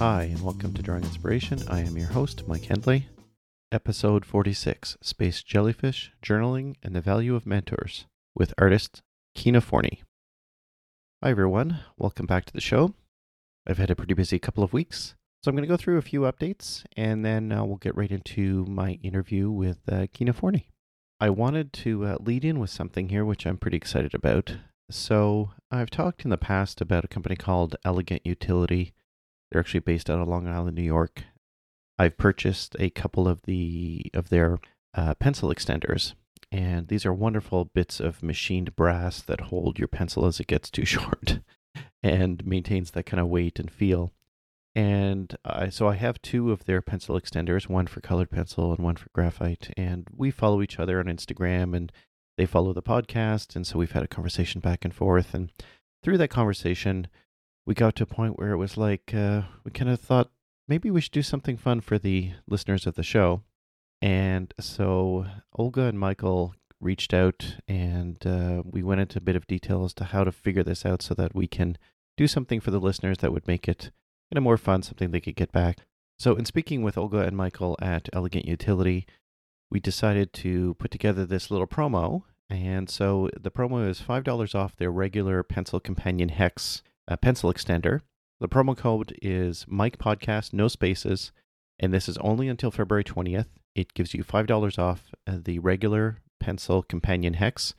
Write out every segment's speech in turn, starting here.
Hi, and welcome to Drawing Inspiration. I am your host, Mike Hendley. Episode 46 Space Jellyfish, Journaling, and the Value of Mentors with artist Kina Forney. Hi, everyone. Welcome back to the show. I've had a pretty busy couple of weeks, so I'm going to go through a few updates and then uh, we'll get right into my interview with uh, Kina Forney. I wanted to uh, lead in with something here, which I'm pretty excited about. So, I've talked in the past about a company called Elegant Utility. They're actually based out of Long Island, New York. I've purchased a couple of the of their uh, pencil extenders, and these are wonderful bits of machined brass that hold your pencil as it gets too short, and maintains that kind of weight and feel. And I, so I have two of their pencil extenders, one for colored pencil and one for graphite. And we follow each other on Instagram and they follow the podcast. And so we've had a conversation back and forth. And through that conversation, we got to a point where it was like, uh, we kind of thought maybe we should do something fun for the listeners of the show. And so Olga and Michael reached out and uh, we went into a bit of detail as to how to figure this out so that we can do something for the listeners that would make it kind of more fun, something they could get back. So, in speaking with Olga and Michael at Elegant Utility, we decided to put together this little promo. And so the promo is $5 off their regular Pencil Companion Hex uh, pencil extender. The promo code is Mike Podcast, no spaces, and this is only until February 20th. It gives you $5 off uh, the regular Pencil Companion Hex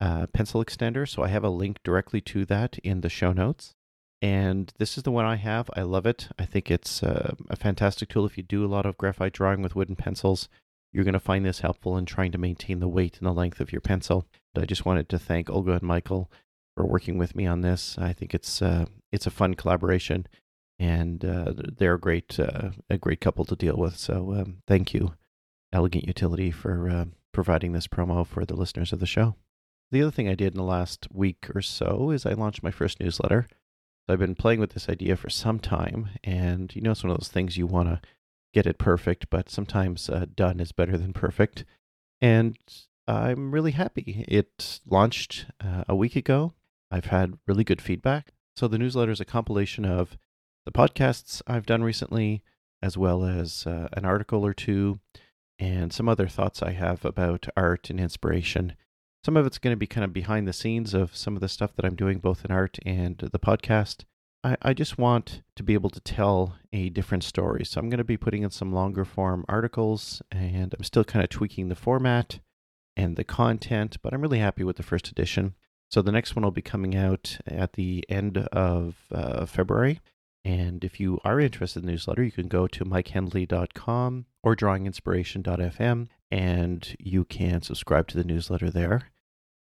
uh, pencil extender. So I have a link directly to that in the show notes. And this is the one I have. I love it. I think it's uh, a fantastic tool if you do a lot of graphite drawing with wooden pencils. You're going to find this helpful in trying to maintain the weight and the length of your pencil. I just wanted to thank Olga and Michael for working with me on this. I think it's uh, it's a fun collaboration, and uh, they're a great uh, a great couple to deal with. So um, thank you, Elegant Utility, for uh, providing this promo for the listeners of the show. The other thing I did in the last week or so is I launched my first newsletter. I've been playing with this idea for some time, and you know, it's one of those things you want to get it perfect, but sometimes uh, done is better than perfect. And I'm really happy. It launched uh, a week ago. I've had really good feedback. So the newsletter is a compilation of the podcasts I've done recently, as well as uh, an article or two, and some other thoughts I have about art and inspiration some of it's going to be kind of behind the scenes of some of the stuff that I'm doing, both in art and the podcast. I, I just want to be able to tell a different story. So I'm going to be putting in some longer form articles, and I'm still kind of tweaking the format and the content, but I'm really happy with the first edition. So the next one will be coming out at the end of uh, February. And if you are interested in the newsletter, you can go to mikehendley.com or drawinginspiration.fm and you can subscribe to the newsletter there.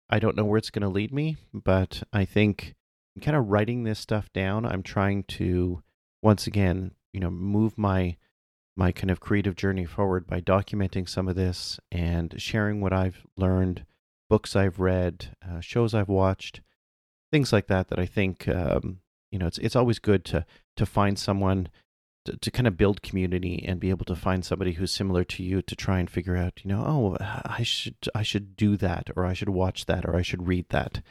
I don't know where it's going to lead me, but I think I'm kind of writing this stuff down, I'm trying to once again, you know, move my my kind of creative journey forward by documenting some of this and sharing what I've learned, books I've read, uh, shows I've watched, things like that. That I think um, you know, it's it's always good to to find someone to, to kind of build community and be able to find somebody who's similar to you to try and figure out, you know, oh, I should I should do that or I should watch that or I should read that.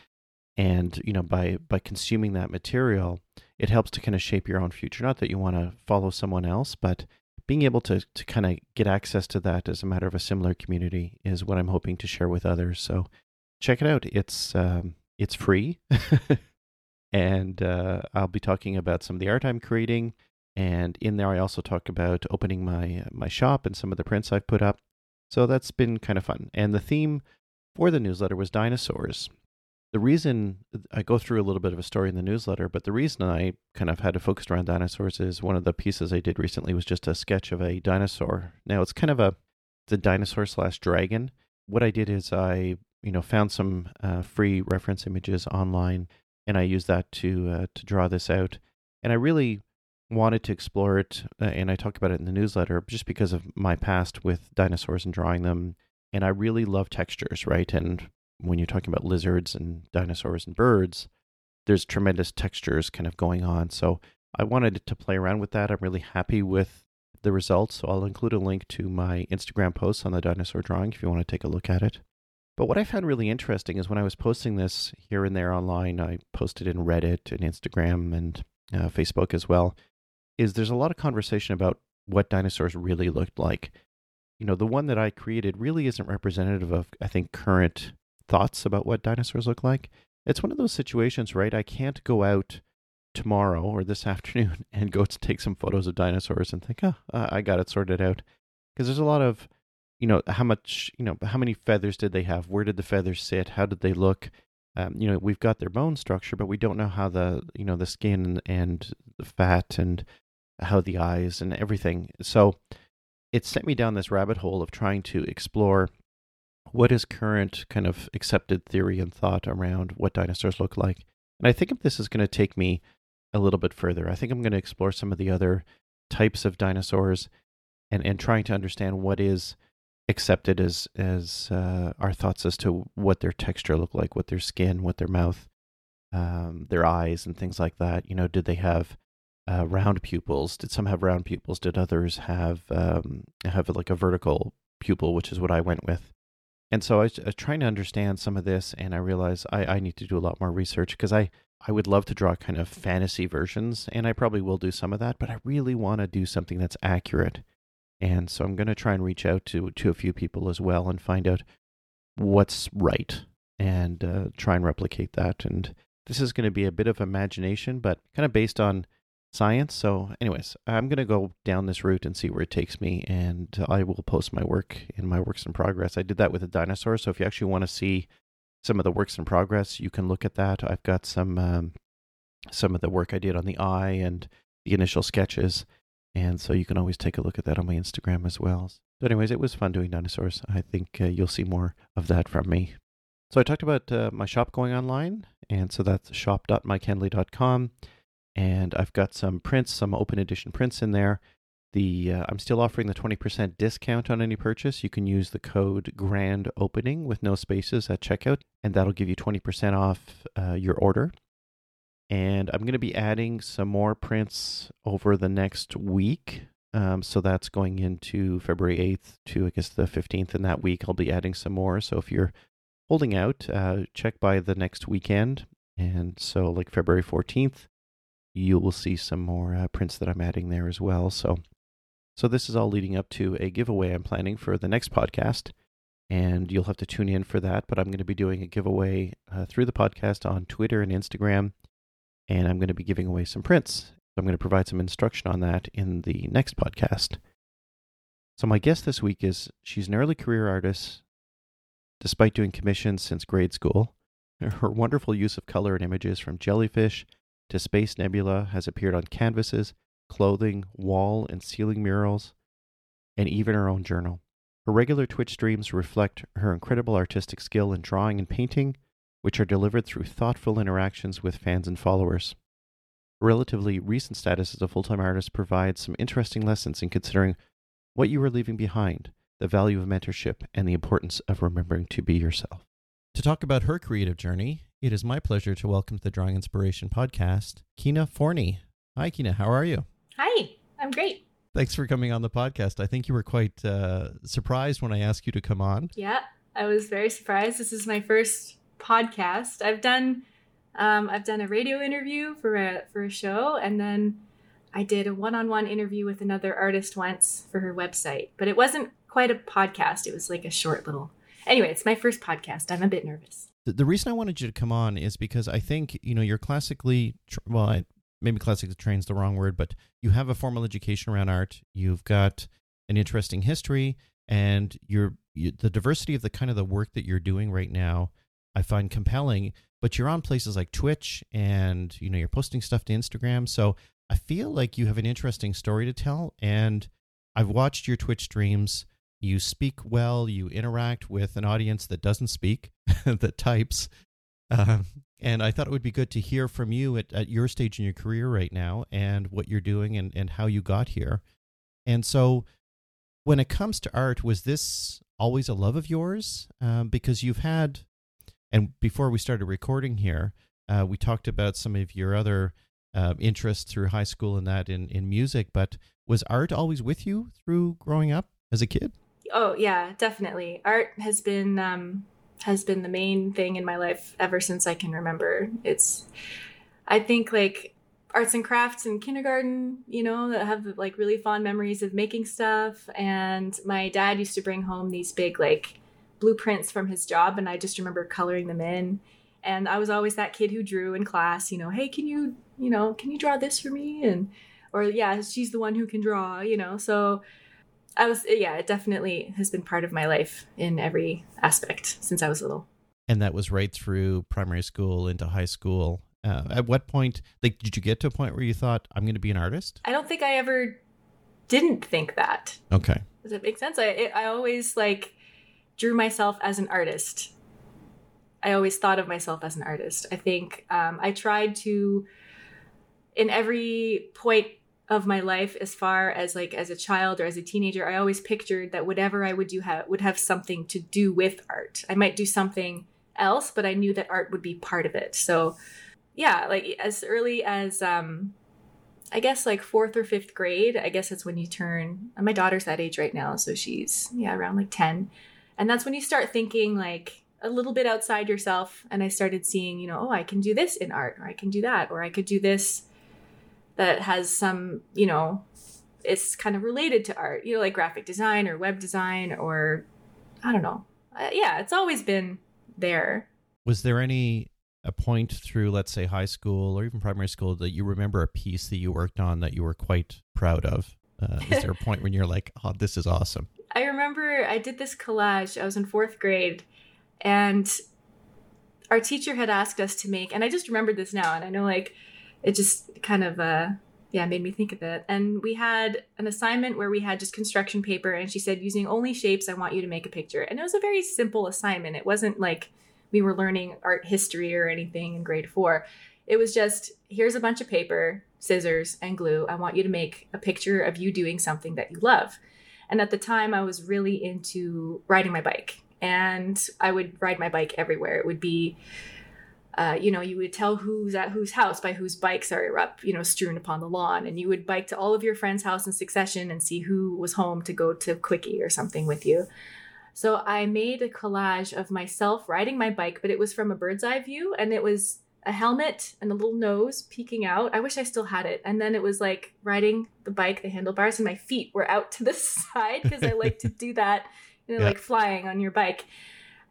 And, you know, by by consuming that material, it helps to kind of shape your own future. Not that you want to follow someone else, but being able to to kind of get access to that as a matter of a similar community is what I'm hoping to share with others. So check it out. It's um, it's free. and uh, I'll be talking about some of the art I'm creating, and in there, I also talk about opening my my shop and some of the prints I've put up. So that's been kind of fun. And the theme for the newsletter was dinosaurs. The reason I go through a little bit of a story in the newsletter, but the reason I kind of had to focus around dinosaurs is one of the pieces I did recently was just a sketch of a dinosaur. Now it's kind of a the dinosaur slash dragon. What I did is I you know found some uh, free reference images online, and I used that to uh, to draw this out. And I really wanted to explore it, uh, and I talk about it in the newsletter just because of my past with dinosaurs and drawing them. And I really love textures, right? And when you're talking about lizards and dinosaurs and birds, there's tremendous textures kind of going on. So I wanted to play around with that. I'm really happy with the results. So I'll include a link to my Instagram post on the dinosaur drawing if you want to take a look at it. But what I found really interesting is when I was posting this here and there online, I posted in Reddit and Instagram and uh, Facebook as well is there's a lot of conversation about what dinosaurs really looked like. You know, the one that I created really isn't representative of, I think, current thoughts about what dinosaurs look like. It's one of those situations, right? I can't go out tomorrow or this afternoon and go to take some photos of dinosaurs and think, oh, I got it sorted out. Because there's a lot of, you know, how much, you know, how many feathers did they have? Where did the feathers sit? How did they look? Um, you know, we've got their bone structure, but we don't know how the, you know, the skin and the fat and how the eyes and everything. So it sent me down this rabbit hole of trying to explore what is current kind of accepted theory and thought around what dinosaurs look like. And I think this is going to take me a little bit further, I think I'm going to explore some of the other types of dinosaurs and, and trying to understand what is accepted as as uh, our thoughts as to what their texture looked like, what their skin, what their mouth, um, their eyes, and things like that. You know, did they have uh, round pupils? Did some have round pupils? Did others have um, have like a vertical pupil, which is what I went with? And so I was, was trying to understand some of this, and I realized I, I need to do a lot more research because I I would love to draw kind of fantasy versions, and I probably will do some of that, but I really want to do something that's accurate. And so I'm going to try and reach out to to a few people as well and find out what's right and uh, try and replicate that. And this is going to be a bit of imagination, but kind of based on science. So, anyways, I'm going to go down this route and see where it takes me, and I will post my work in my works in progress. I did that with a dinosaur. So, if you actually want to see some of the works in progress, you can look at that. I've got some um, some of the work I did on the eye and the initial sketches, and so you can always take a look at that on my Instagram as well. So, anyways, it was fun doing dinosaurs. I think uh, you'll see more of that from me. So, I talked about uh, my shop going online, and so that's shop.mikehendley.com, and I've got some prints, some open edition prints in there. The uh, I'm still offering the 20% discount on any purchase. You can use the code grand opening with no spaces at checkout and that'll give you 20% off uh, your order. And I'm going to be adding some more prints over the next week. Um, so that's going into February 8th to, I guess, the 15th. In that week, I'll be adding some more. So if you're holding out, uh, check by the next weekend. And so, like February 14th, you will see some more uh, prints that I'm adding there as well. So so this is all leading up to a giveaway I'm planning for the next podcast, and you'll have to tune in for that. But I'm going to be doing a giveaway uh, through the podcast on Twitter and Instagram, and I'm going to be giving away some prints. I'm going to provide some instruction on that in the next podcast. So my guest this week is she's an early career artist, despite doing commissions since grade school. Her wonderful use of color and images from jellyfish to space nebula has appeared on canvases clothing, wall and ceiling murals, and even her own journal. Her regular Twitch streams reflect her incredible artistic skill in drawing and painting, which are delivered through thoughtful interactions with fans and followers. Her relatively recent status as a full time artist provides some interesting lessons in considering what you are leaving behind, the value of mentorship, and the importance of remembering to be yourself. To talk about her creative journey, it is my pleasure to welcome to the Drawing Inspiration podcast, Kina Forney. Hi, Kina. How are you? Hi, I'm great. Thanks for coming on the podcast. I think you were quite uh, surprised when I asked you to come on. Yeah, I was very surprised. This is my first podcast. I've done um, I've done a radio interview for a for a show, and then I did a one-on-one interview with another artist once for her website. But it wasn't quite a podcast. It was like a short little. Anyway, it's my first podcast. I'm a bit nervous. The, the reason I wanted you to come on is because I think you know you're classically well. I, maybe classic train's the wrong word, but you have a formal education around art. You've got an interesting history, and you're you, the diversity of the kind of the work that you're doing right now. I find compelling, but you're on places like Twitch, and you know you're posting stuff to Instagram. So I feel like you have an interesting story to tell, and I've watched your Twitch streams. You speak well. You interact with an audience that doesn't speak, that types. Um, and I thought it would be good to hear from you at, at your stage in your career right now and what you're doing and, and how you got here. And so, when it comes to art, was this always a love of yours? Um, because you've had, and before we started recording here, uh, we talked about some of your other uh, interests through high school and that in, in music, but was art always with you through growing up as a kid? Oh, yeah, definitely. Art has been um, has been the main thing in my life ever since I can remember. It's, I think, like, arts and crafts in kindergarten, you know, that have like really fond memories of making stuff. And my dad used to bring home these big like blueprints from his job, and I just remember coloring them in. And I was always that kid who drew in class, you know, hey, can you, you know, can you draw this for me? And or yeah, she's the one who can draw, you know. So I was yeah, it definitely has been part of my life in every aspect since I was little. And that was right through primary school into high school. Uh, at what point, like, did you get to a point where you thought, "I'm going to be an artist"? I don't think I ever didn't think that. Okay. Does it make sense? I I always like drew myself as an artist. I always thought of myself as an artist. I think um, I tried to, in every point of my life as far as like as a child or as a teenager i always pictured that whatever i would do ha- would have something to do with art. I might do something else but i knew that art would be part of it. So yeah like as early as um i guess like fourth or fifth grade i guess that's when you turn my daughter's that age right now so she's yeah around like 10 and that's when you start thinking like a little bit outside yourself. And i started seeing you know oh i can do this in art or i can do that or i could do this that has some, you know, it's kind of related to art, you know, like graphic design or web design or I don't know. Uh, yeah, it's always been there. Was there any a point through let's say high school or even primary school that you remember a piece that you worked on that you were quite proud of? Uh, is there a point when you're like, "Oh, this is awesome"? I remember I did this collage. I was in 4th grade and our teacher had asked us to make and I just remembered this now and I know like it just kind of uh yeah made me think of it. And we had an assignment where we had just construction paper and she said using only shapes i want you to make a picture. And it was a very simple assignment. It wasn't like we were learning art history or anything in grade four. It was just here's a bunch of paper scissors and glue. I want you to make a picture of you doing something that you love. And at the time i was really into riding my bike. And i would ride my bike everywhere. It would be uh, you know, you would tell who's at whose house by whose bikes are up, you know, strewn upon the lawn. And you would bike to all of your friends' house in succession and see who was home to go to Quickie or something with you. So I made a collage of myself riding my bike, but it was from a bird's eye view and it was a helmet and a little nose peeking out. I wish I still had it. And then it was like riding the bike, the handlebars, and my feet were out to the side because I like to do that, you know, yeah. like flying on your bike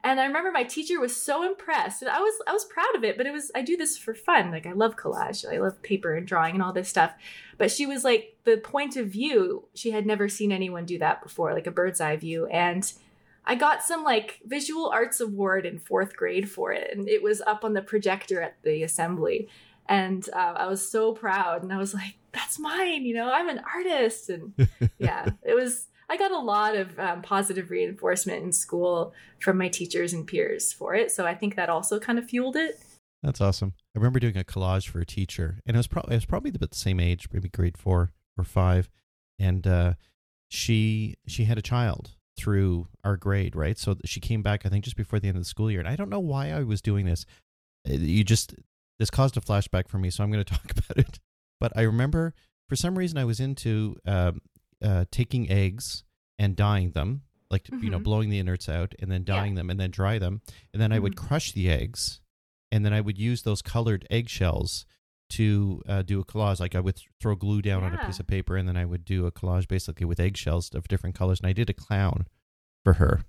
and I remember my teacher was so impressed. And I was I was proud of it, but it was I do this for fun. Like I love collage. I love paper and drawing and all this stuff. But she was like the point of view, she had never seen anyone do that before, like a bird's eye view. And I got some like visual arts award in fourth grade for it. And it was up on the projector at the assembly. And uh, I was so proud. And I was like, that's mine, you know, I'm an artist. And yeah, it was I got a lot of um, positive reinforcement in school from my teachers and peers for it. So I think that also kind of fueled it. That's awesome. I remember doing a collage for a teacher, and it was probably it was probably about the same age, maybe grade four or five, and uh, she she had a child through our grade, right? So she came back, I think, just before the end of the school year, and I don't know why I was doing this. Uh, you just this caused a flashback for me, so I'm going to talk about it. But I remember for some reason I was into um, uh, taking eggs and dyeing them, like mm-hmm. you know, mm-hmm. blowing the innards out and then dyeing yeah. them and then dry them, and then mm-hmm. I would mm-hmm. crush the eggs, and then I would use those colored eggshells to uh, do a collage. Like I would throw glue down yeah. on a piece of paper, and then I would do a collage basically with eggshells of different colors. And I did a clown for her,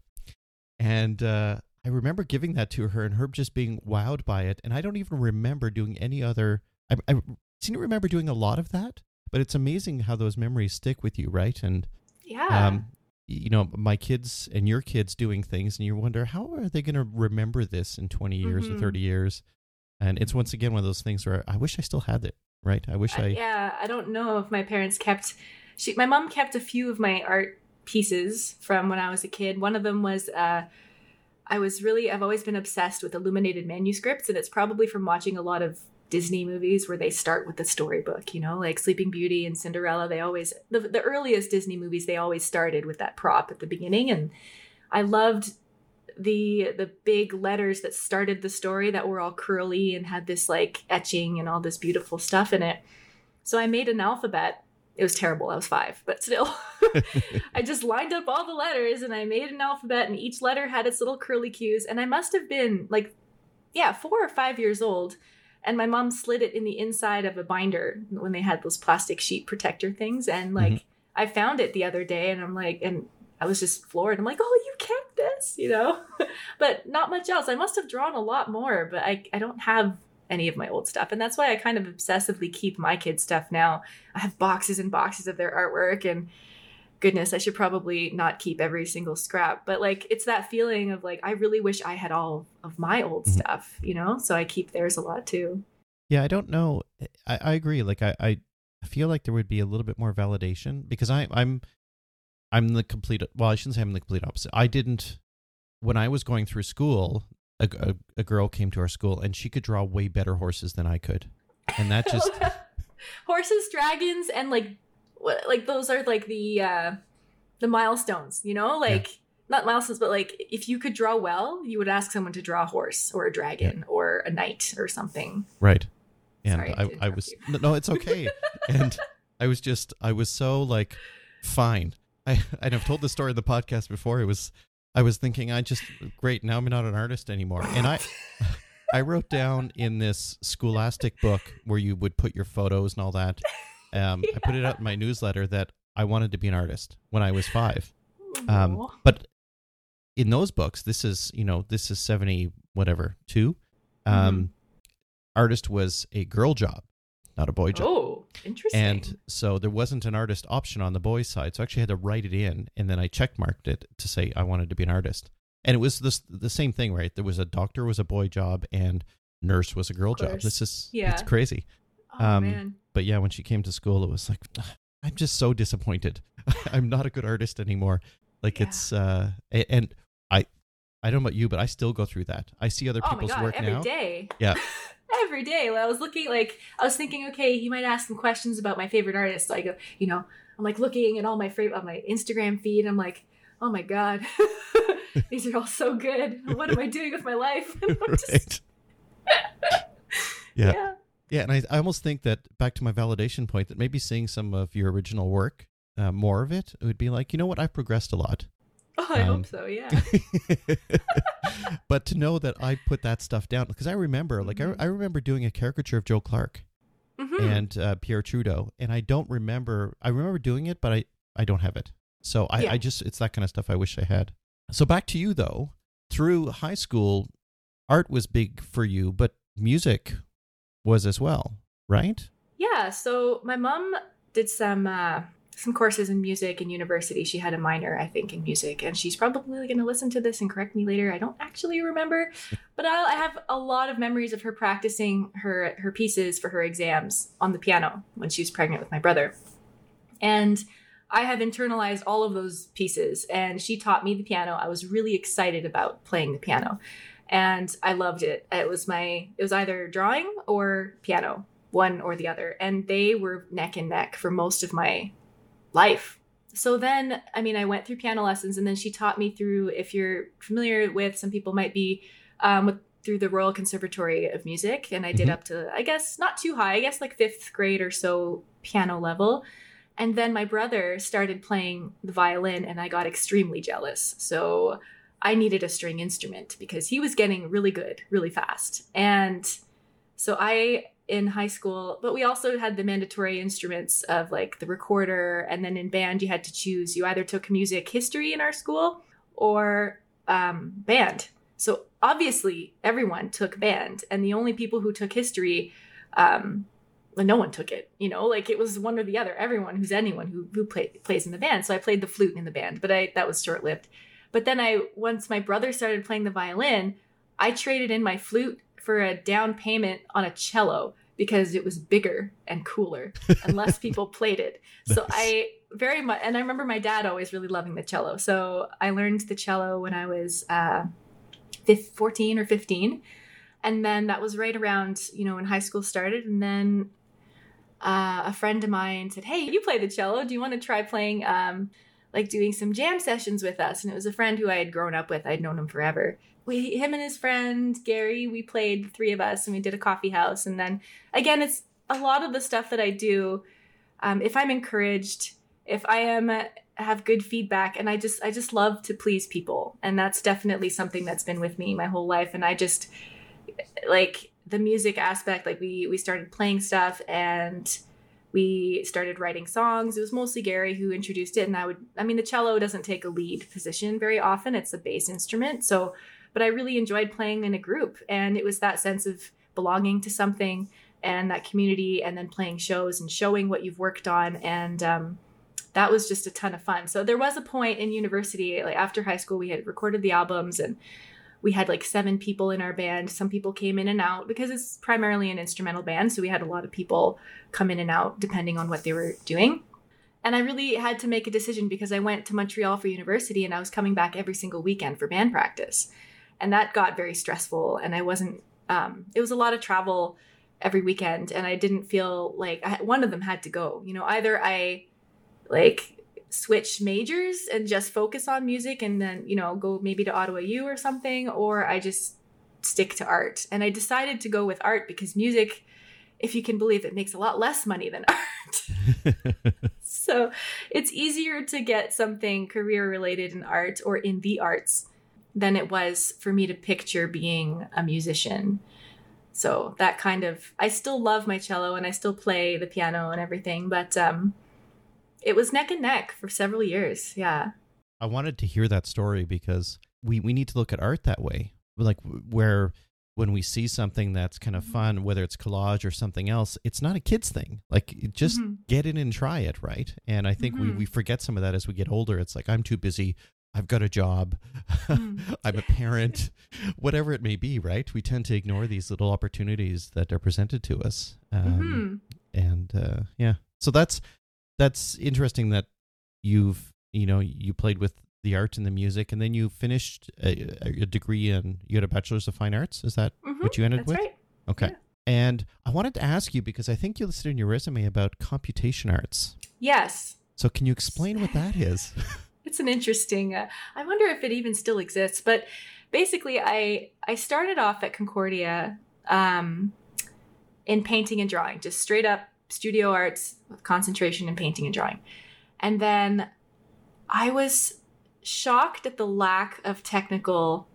and uh, I remember giving that to her, and her just being wowed by it. And I don't even remember doing any other. I, I seem to remember doing a lot of that, but it's amazing how those memories stick with you, right? And yeah, um, you know, my kids and your kids doing things, and you wonder how are they going to remember this in twenty years mm-hmm. or thirty years? And it's once again one of those things where I wish I still had it. Right? I wish I. yeah, I don't know if my parents kept. She, my mom kept a few of my art pieces from when I was a kid. One of them was. Uh, I was really, I've always been obsessed with illuminated manuscripts, and it's probably from watching a lot of Disney movies where they start with the storybook, you know, like Sleeping Beauty and Cinderella. They always, the, the earliest Disney movies, they always started with that prop at the beginning. And I loved the the big letters that started the story that were all curly and had this like etching and all this beautiful stuff in it. So I made an alphabet. It was terrible. I was five, but still, I just lined up all the letters and I made an alphabet, and each letter had its little curly cues. And I must have been like, yeah, four or five years old and my mom slid it in the inside of a binder when they had those plastic sheet protector things. And like Mhm. i found it the other day and i'm like and i was just floored. I'm like oh you kept this you know? But not much else. I must have drawn a lot more but i, I don't have any of my old stuff. And that's why i kind of obsessively keep my kids stuff now. I have boxes and boxes of their artwork and goodness i should probably not keep every single scrap but like it's that feeling of like i really wish i had all of my old Mhm. stuff you know so i keep theirs a lot too Yeah, I don't know. I, I agree. Like I, I feel like there would be a little bit more validation because I, I'm I'm the complete well, I shouldn't say I'm the complete opposite. I didn't when I was going through school, a, a, a girl came to our school and she could draw way better horses than I could. And that just horses dragons and like what like those are like the uh the milestones you know like not milestones but like if you could draw well you would ask someone to draw a horse or a dragon or a knight or something right. And Sorry, I I, I was you. no, no, it's okay. and I was just I was so like fine. I and I've told the story in the podcast before. It was I was thinking I just great, now I'm not an artist anymore. And I I wrote down in this scholastic book where you would put your photos and all that. Um, I put it out in my newsletter that I wanted to be an artist when I was five. Um, but in those books, this is you know this is seventy whatever two. Um, Artist was a girl job, not a boy job. oh interesting And so there wasn't an artist option on the boys' side. So I actually had to write it in and then I checkmarked it to say I wanted to be an artist. And it was this the same thing, right? There was a doctor was a boy job and nurse was a girl job. This is Yeah. it's crazy. oh um, man But yeah, when she came to school it was like I'm just so disappointed. I'm not a good artist anymore. Like Yeah. it's uh and I I don't know about you, but I still go through that. I see other oh people's god work every now. day Yeah. every day Well, i was looking like i was thinking okay he might ask some questions about my favorite artist so i go you know i'm like looking at all my favorite on my instagram feed i'm like oh my god these are all so good what am i doing with my life right. Yeah. yeah Yeah, and I, I almost think that back to my validation point that maybe seeing some of your original work, uh, more of it, it would be like, you know what, I've progressed a lot. oh i Um, hope so yeah but to know that I put that stuff down because I remember, like, Mhm. I, I remember doing a caricature of Joe Clark Mhm. and uh, Pierre Trudeau, and I don't remember. I remember doing it, but I I don't have it. So I, Yeah. I just it's that kind of stuff I wish I had. So back to you though. Through high school, art was big for you, but music was as well, right? Yeah, so my mom did some uh, some courses in music in university. She had a minor, I think, in music, and she's probably going to listen to this and correct me later. I don't actually remember, but I, I have a lot of memories of her practicing her her pieces for her exams on the piano when she was pregnant with my brother, and I have internalized all of those pieces. And she taught me the piano. I was really excited about playing the piano, and I loved it. It was my it was either drawing or piano one or the other and they were neck and neck for most of my life so then i mean i went through piano lessons and then she taught me through if you're familiar with some people might be um, with, through the royal conservatory of music and i did Mhm. up to i guess not too high i guess like fifth grade or so piano level and then my brother started playing the violin and i got extremely jealous so i needed a string instrument because he was getting really good really fast and so I in high school, but we also had the mandatory instruments of like the recorder, and then in band you had to choose. You either took music history in our school or um, band. So obviously everyone took band, and the only people who took history, um, no one took it. You know, like it was one or the other. Everyone who's anyone who who play, plays in the band. So I played the flute in the band, but I that was short lived. But then I once my brother started playing the violin, I traded in my flute for a down payment on a cello because it was bigger and cooler and less people played it. So Nice. I very much, and I remember my dad always really loving the cello. So I learned the cello when I was uh, fif- 14 or 15. And then that was right around, you know, when high school started. And then uh, a friend of mine said, Hey, you play the cello. Do you want to try playing, um, like doing some jam sessions with us? And it was a friend who I had grown up with. I'd known him forever we him and his friend Gary, we played three of us and we did a coffee house. And then again, it's a lot of the stuff that I do. Um, if I'm encouraged, if I am uh, have good feedback, and I just I just love to please people, and that's definitely something that's been with me my whole life. And I just like the music aspect, like we we started playing stuff and we started writing songs. It was mostly Gary who introduced it, and I would I mean the cello doesn't take a lead position very often. It's a bass instrument, so but I really enjoyed playing in a group, and it was that sense of belonging to something and that community, and then playing shows and showing what you've worked on, and um, that was just a ton of fun. So there was a point in university, like after high school, we had recorded the albums and we had like seven people in our band. Some people came in and out because it's primarily an instrumental band. So we had a lot of people come in and out depending on what they were doing. And I really had to make a decision because I went to Montreal for university and I was coming back every single weekend for band practice. And that got very stressful. And I wasn't, um, it was a lot of travel every weekend. And I didn't feel like I, one of them had to go. You know, either I like switch majors and just focus on music and then, you know, go maybe to Ottawa U or something, or I just stick to art. And I decided to go with art because music, if you can believe it, makes a lot less money than art. so it's easier to get something career related in art or in the arts than it was for me to picture being a musician. So that kind of, I still love my cello and I still play the piano and everything, but um, it was neck and neck for several years. Yeah. I wanted to hear that story because we, we need to look at art that way. Like where when we see something that's kind of mm-hmm. fun, whether it's collage or something else, it's not a kid's thing. Like just mm-hmm. get in and try it, right? And I think mm-hmm. we, we forget some of that as we get older. It's like I'm too busy. I've got a job. Mm. I'm a parent. whatever it may be, right? We tend to ignore these little opportunities that are presented to us. Um, mm-hmm. And uh, yeah, so that's that's interesting that you've you know you played with the art and the music and then you finished a, a degree in you had a bachelor's of fine arts. Is that mm-hmm, what you ended with? right. okay. Yeah. and i wanted to ask you because i think you listed in your resume about computation arts. Yes. So can you explain what that is? It's an interesting uh, i wonder if it even still exists but basically i i started off at concordia um, in painting and drawing just straight up studio arts with concentration in painting and drawing. And then I was shocked at the lack of technical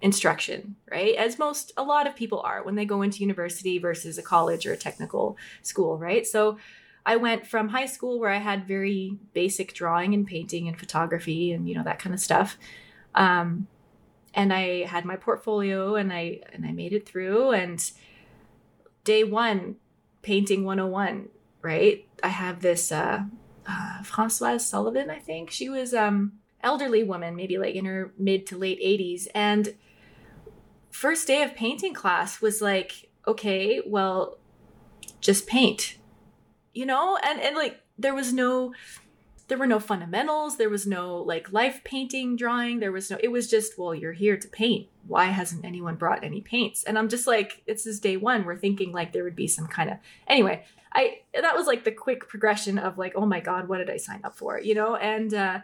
instruction, right? As most, a lot of people are when they go into university versus a college or a technical school, right? So I went from high school where I had very basic drawing and painting and photography and, you know, that kind of stuff. Um, and I had my portfolio and I, and I made it through and day one, painting 101 right? I have this uh, uh francoise sullivan i think. She was um elderly woman maybe like in her mid to late 80s and first day of painting class was like okay well just paint you know? And and like there was no there were no fundamentals there was no like life painting drawing there was no it was just well you're here to paint. Why hasn't anyone brought any paints? And i'm just like this is day one we're thinking like there would be some kind of anyway i that was like the quick progression of like oh my god what did i sign up for? You know and uh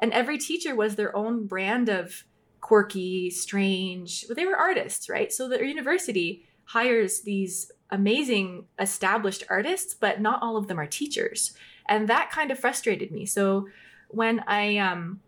and every teacher was their own brand of quirky strange well, they were artists right? So the university hires these amazing established artists but not all of them are teachers and that kind of frustrated me so when i um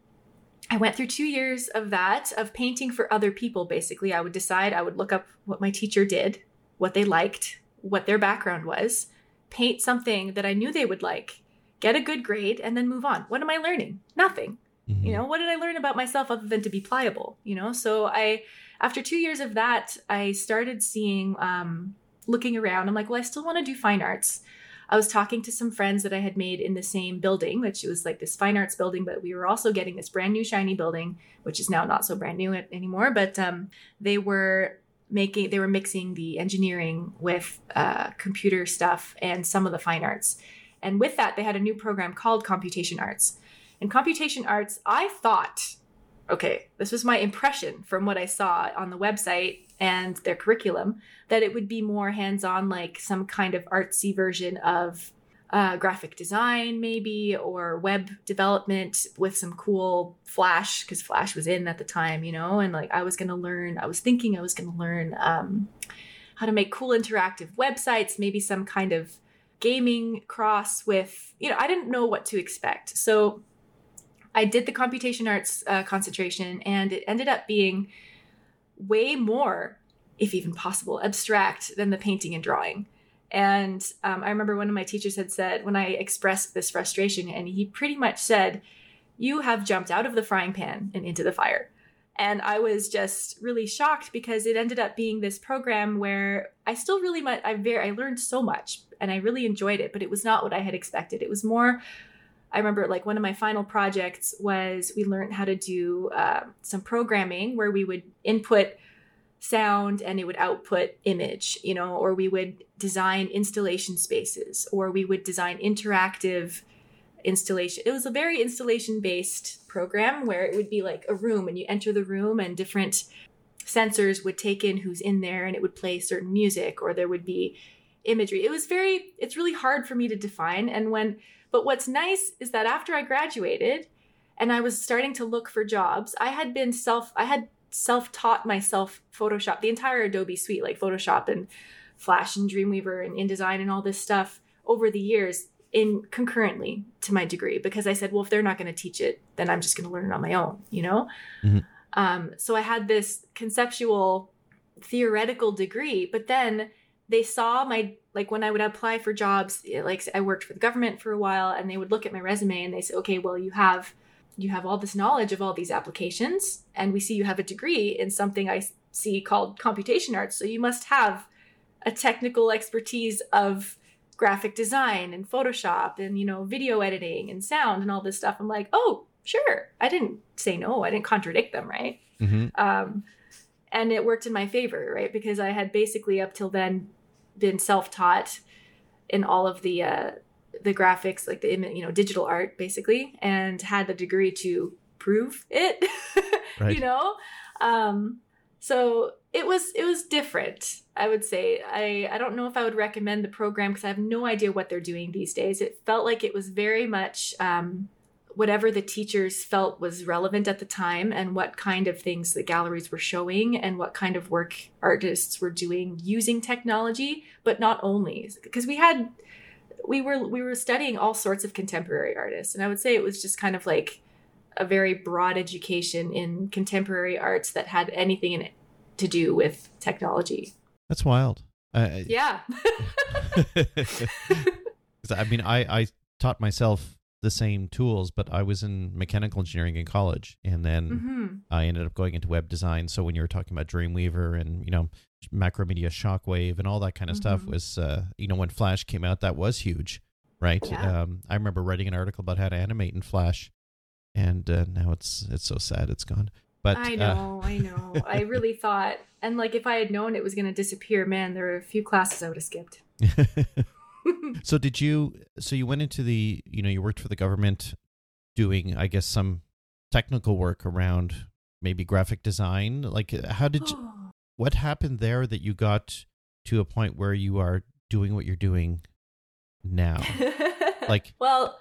I went through two years of that, of painting for other people, basically. I would decide, I would look up what my teacher did, what they liked, what their background was, paint something that I knew they would like, get a good grade, and then move on. What am I learning? Nothing. Mm-hmm. You know, what did I learn about myself other than to be pliable? You know, so I, after two years of that, I started seeing, um, looking around. I'm like, well, I still want to do fine arts. I was talking to some friends that I had made in the same building, which was like this fine arts building, but we were also getting this brand new shiny building, which is now not so brand new anymore. But um, they were making, they were mixing the engineering with uh, computer stuff and some of the fine arts. And with that, they had a new program called Computation Arts. And Computation Arts, I thought, okay, this was my impression from what I saw on the website and their curriculum that it would be more hands on, like some kind of artsy version of uh, graphic design, maybe, or web development with some cool Flash, because Flash was in at the time, you know, and like I was going to learn, I was thinking I was going to learn um, how to make cool interactive websites, maybe some kind of gaming cross with, you know, I didn't know what to expect. So I did the computation arts uh, concentration, and it ended up being way more if even possible, abstract than the painting and drawing. And um, I remember one of my teachers had said, when I expressed this frustration, and he pretty much said, You have jumped out of the frying pan and into the fire. And I was just really shocked because it ended up being this program where I still really I very, I learned so much and I really enjoyed it, but it was not what I had expected. It was more, I remember like one of my final projects was we learned how to do uh, some programming where we would input sound and it would output image, you know, or we would design installation spaces or we would design interactive installation. It was a very installation based program where it would be like a room and you enter the room and different sensors would take in who's in there and it would play certain music or there would be imagery. It was very it's really hard for me to define and when but what's nice is that after I graduated and I was starting to look for jobs, I had been self I had self-taught myself Photoshop, the entire Adobe suite, like Photoshop and Flash and Dreamweaver and InDesign and all this stuff over the years in concurrently to my degree because I said, well, if they're not going to teach it, then I'm just going to learn it on my own, you know? Mm-hmm. Um, so I had this conceptual theoretical degree, but then they saw my like when I would apply for jobs, like I worked for the government for a while, and they would look at my resume and they say, okay, well, you have you have all this knowledge of all these applications and we see you have a degree in something i see called computation arts so you must have a technical expertise of graphic design and photoshop and you know video editing and sound and all this stuff. I'm like oh sure. I didn't say no. I didn't contradict them right? Mm-hmm. um, and it worked in my favor right? Because i had basically up till then been self-taught in all of the uh, the graphics, like the you know digital art, basically, and had the degree to prove it. right. You know, um, so it was it was different. I would say I I don't know if I would recommend the program because I have no idea what they're doing these days. It felt like it was very much. Um, whatever the teachers felt was relevant at the time and what kind of things the galleries were showing and what kind of work artists were doing using technology but not only. Because we had we were we were studying all sorts of contemporary artists. And i would say it was just kind of like a very broad education in contemporary arts that had anything in it to do with technology. That's wild. Uh, yeah. I mean i i taught myself the same tools, but I was in mechanical engineering in college, and then mm-hmm. I ended up going into web design. So when you were talking about Dreamweaver and you know Macromedia Shockwave and all that kind of mm-hmm. stuff was, uh, you know, when Flash came out, that was huge, right? Yeah. Um, I remember writing an article about how to animate in Flash, and uh, now it's it's so sad it's gone. But I uh, know, uh, I know. I really thought, and like if I had known it was going to disappear, man, there were a few classes I would have skipped. so did you so you went into the you know you worked for the government doing i guess some technical work around maybe graphic design? Like uh, how did you what happened there that you got to a point where you are doing what you're doing now? Like well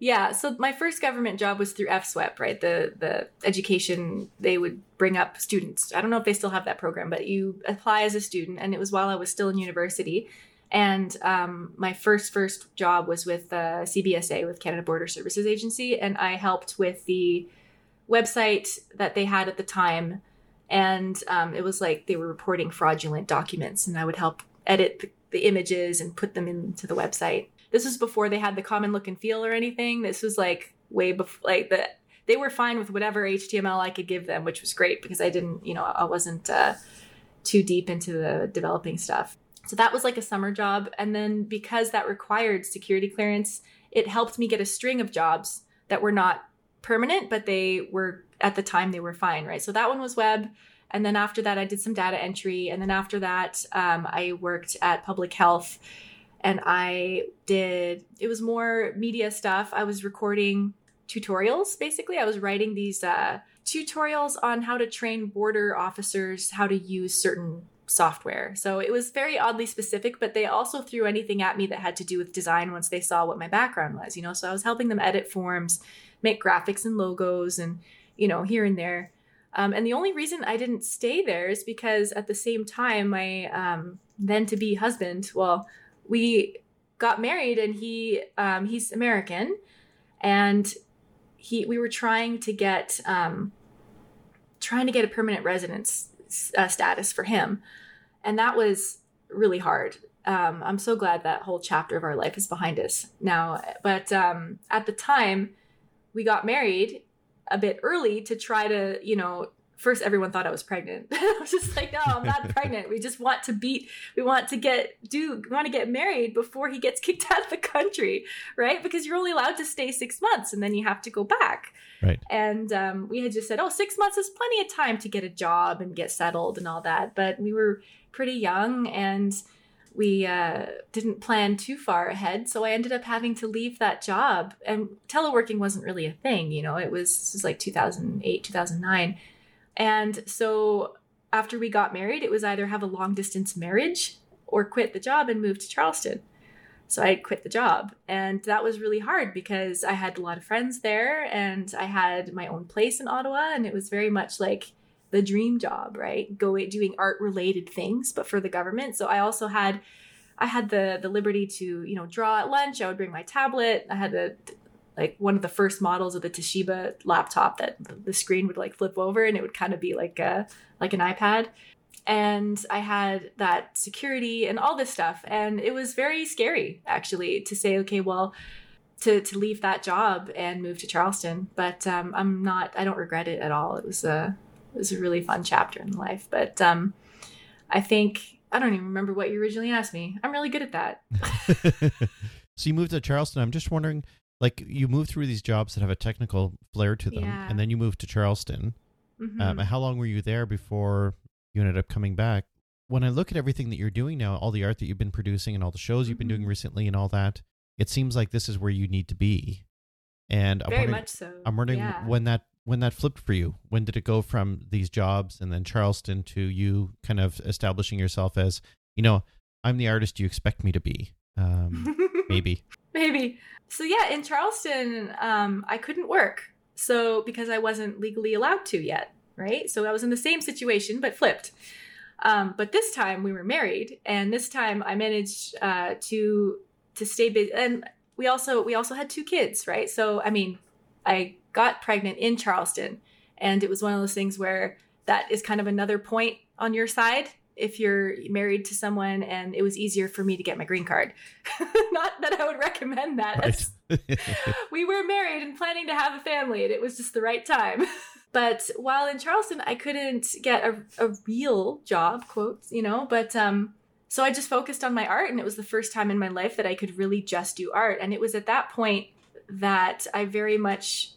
yeah so my first government job was through fswep right? The the education they would bring up students. I don't know if they still have that program but you apply as a student and it was while i was still in university and um, my first first job was with uh, CBSA, with Canada Border Services Agency, and I helped with the website that they had at the time. And um, it was like they were reporting fraudulent documents, and I would help edit the, the images and put them into the website. This was before they had the common look and feel or anything. This was like way before, like the they were fine with whatever HTML I could give them, which was great because I didn't, you know, I wasn't uh, too deep into the developing stuff. So that was like a summer job. And then because that required security clearance, it helped me get a string of jobs that were not permanent, but they were at the time they were fine, right? So that one was web. And then after that, I did some data entry. And then after that, um, I worked at public health and I did, it was more media stuff. I was recording tutorials basically. I was writing these uh, tutorials on how to train border officers how to use certain software. So it was very oddly specific, but they also threw anything at me that had to do with design once they saw what my background was, you know. So I was helping them edit forms, make graphics and logos, and, you know, here and there. Um, and the only reason I didn't stay there is because at the same time, my um, then to be husband, well, we got married and he um, he's American, and he we were trying to get um, trying to get a permanent residence uh, status for him. And that was really hard. Um, I'm so glad that whole chapter of our life is behind us now. But um, at the time, we got married a bit early to try to, you know, first everyone thought I was pregnant. I was just like, no, I'm not pregnant. We just want to beat, we want to get, do, we want to get married before he gets kicked out of the country, right? Because you're only allowed to stay six months and then you have to go back. Right. And um, we had just said, oh, six months is plenty of time to get a job and get settled and all that. But we were pretty young and we uh, didn't plan too far ahead. So I ended up having to leave that job. And teleworking wasn't really a thing, you know, it was, this was like 2008, 2009 and so after we got married, it was either have a long distance marriage or quit the job and move to Charleston. So I quit the job. And that was really hard because I had a lot of friends there and I had my own place in Ottawa. And it was very much like the dream job, right? Go doing art related things, but for the government. So I also had I had the the liberty to, you know, draw at lunch. I would bring my tablet. I had the like one of the first models of the Toshiba laptop that the screen would like flip over and it would kind of be like a like an iPad. And I had that security and all this stuff. And it was very scary actually to say, okay, well, to to leave that job and move to Charleston. But um, I'm not I don't regret it at all. It was a it was a really fun chapter in life. But um, I think I don't even remember what you originally asked me. I'm really good at that. so you moved to Charleston. I'm just wondering, like you move through these jobs that have a technical flair to them Yeah. and then you move to charleston Mhm. um, how long were you there before you ended up coming back when i look at everything that you're doing now all the art that you've been producing and all the shows you've been doing Mhm. recently and all that it seems like this is where you need to be and i'm Very wondering, much so. I'm wondering Yeah. when that when that flipped for you when did it go from these jobs and then charleston to you kind of establishing yourself as you know i'm the artist you expect me to be um, maybe Maybe. So yeah, in Charleston, um, I couldn't work. So because I wasn't legally allowed to yet, right? So I was in the same situation, but flipped. Um, but this time we were married, and this time I managed uh, to to stay busy. And we also we also had two kids, right? So I mean, I got pregnant in Charleston, and it was one of those things where that is kind of another point on your side if you're married to someone and it was easier for me to get my green card. Not that I would recommend that. right we were married and planning to have a family and it was just the right time. But while in Charleston, I couldn't get a, a real job, quotes, you know, but um so I just focused on my art and it was the first time in my life that I could really just do art and it was at that point that I very much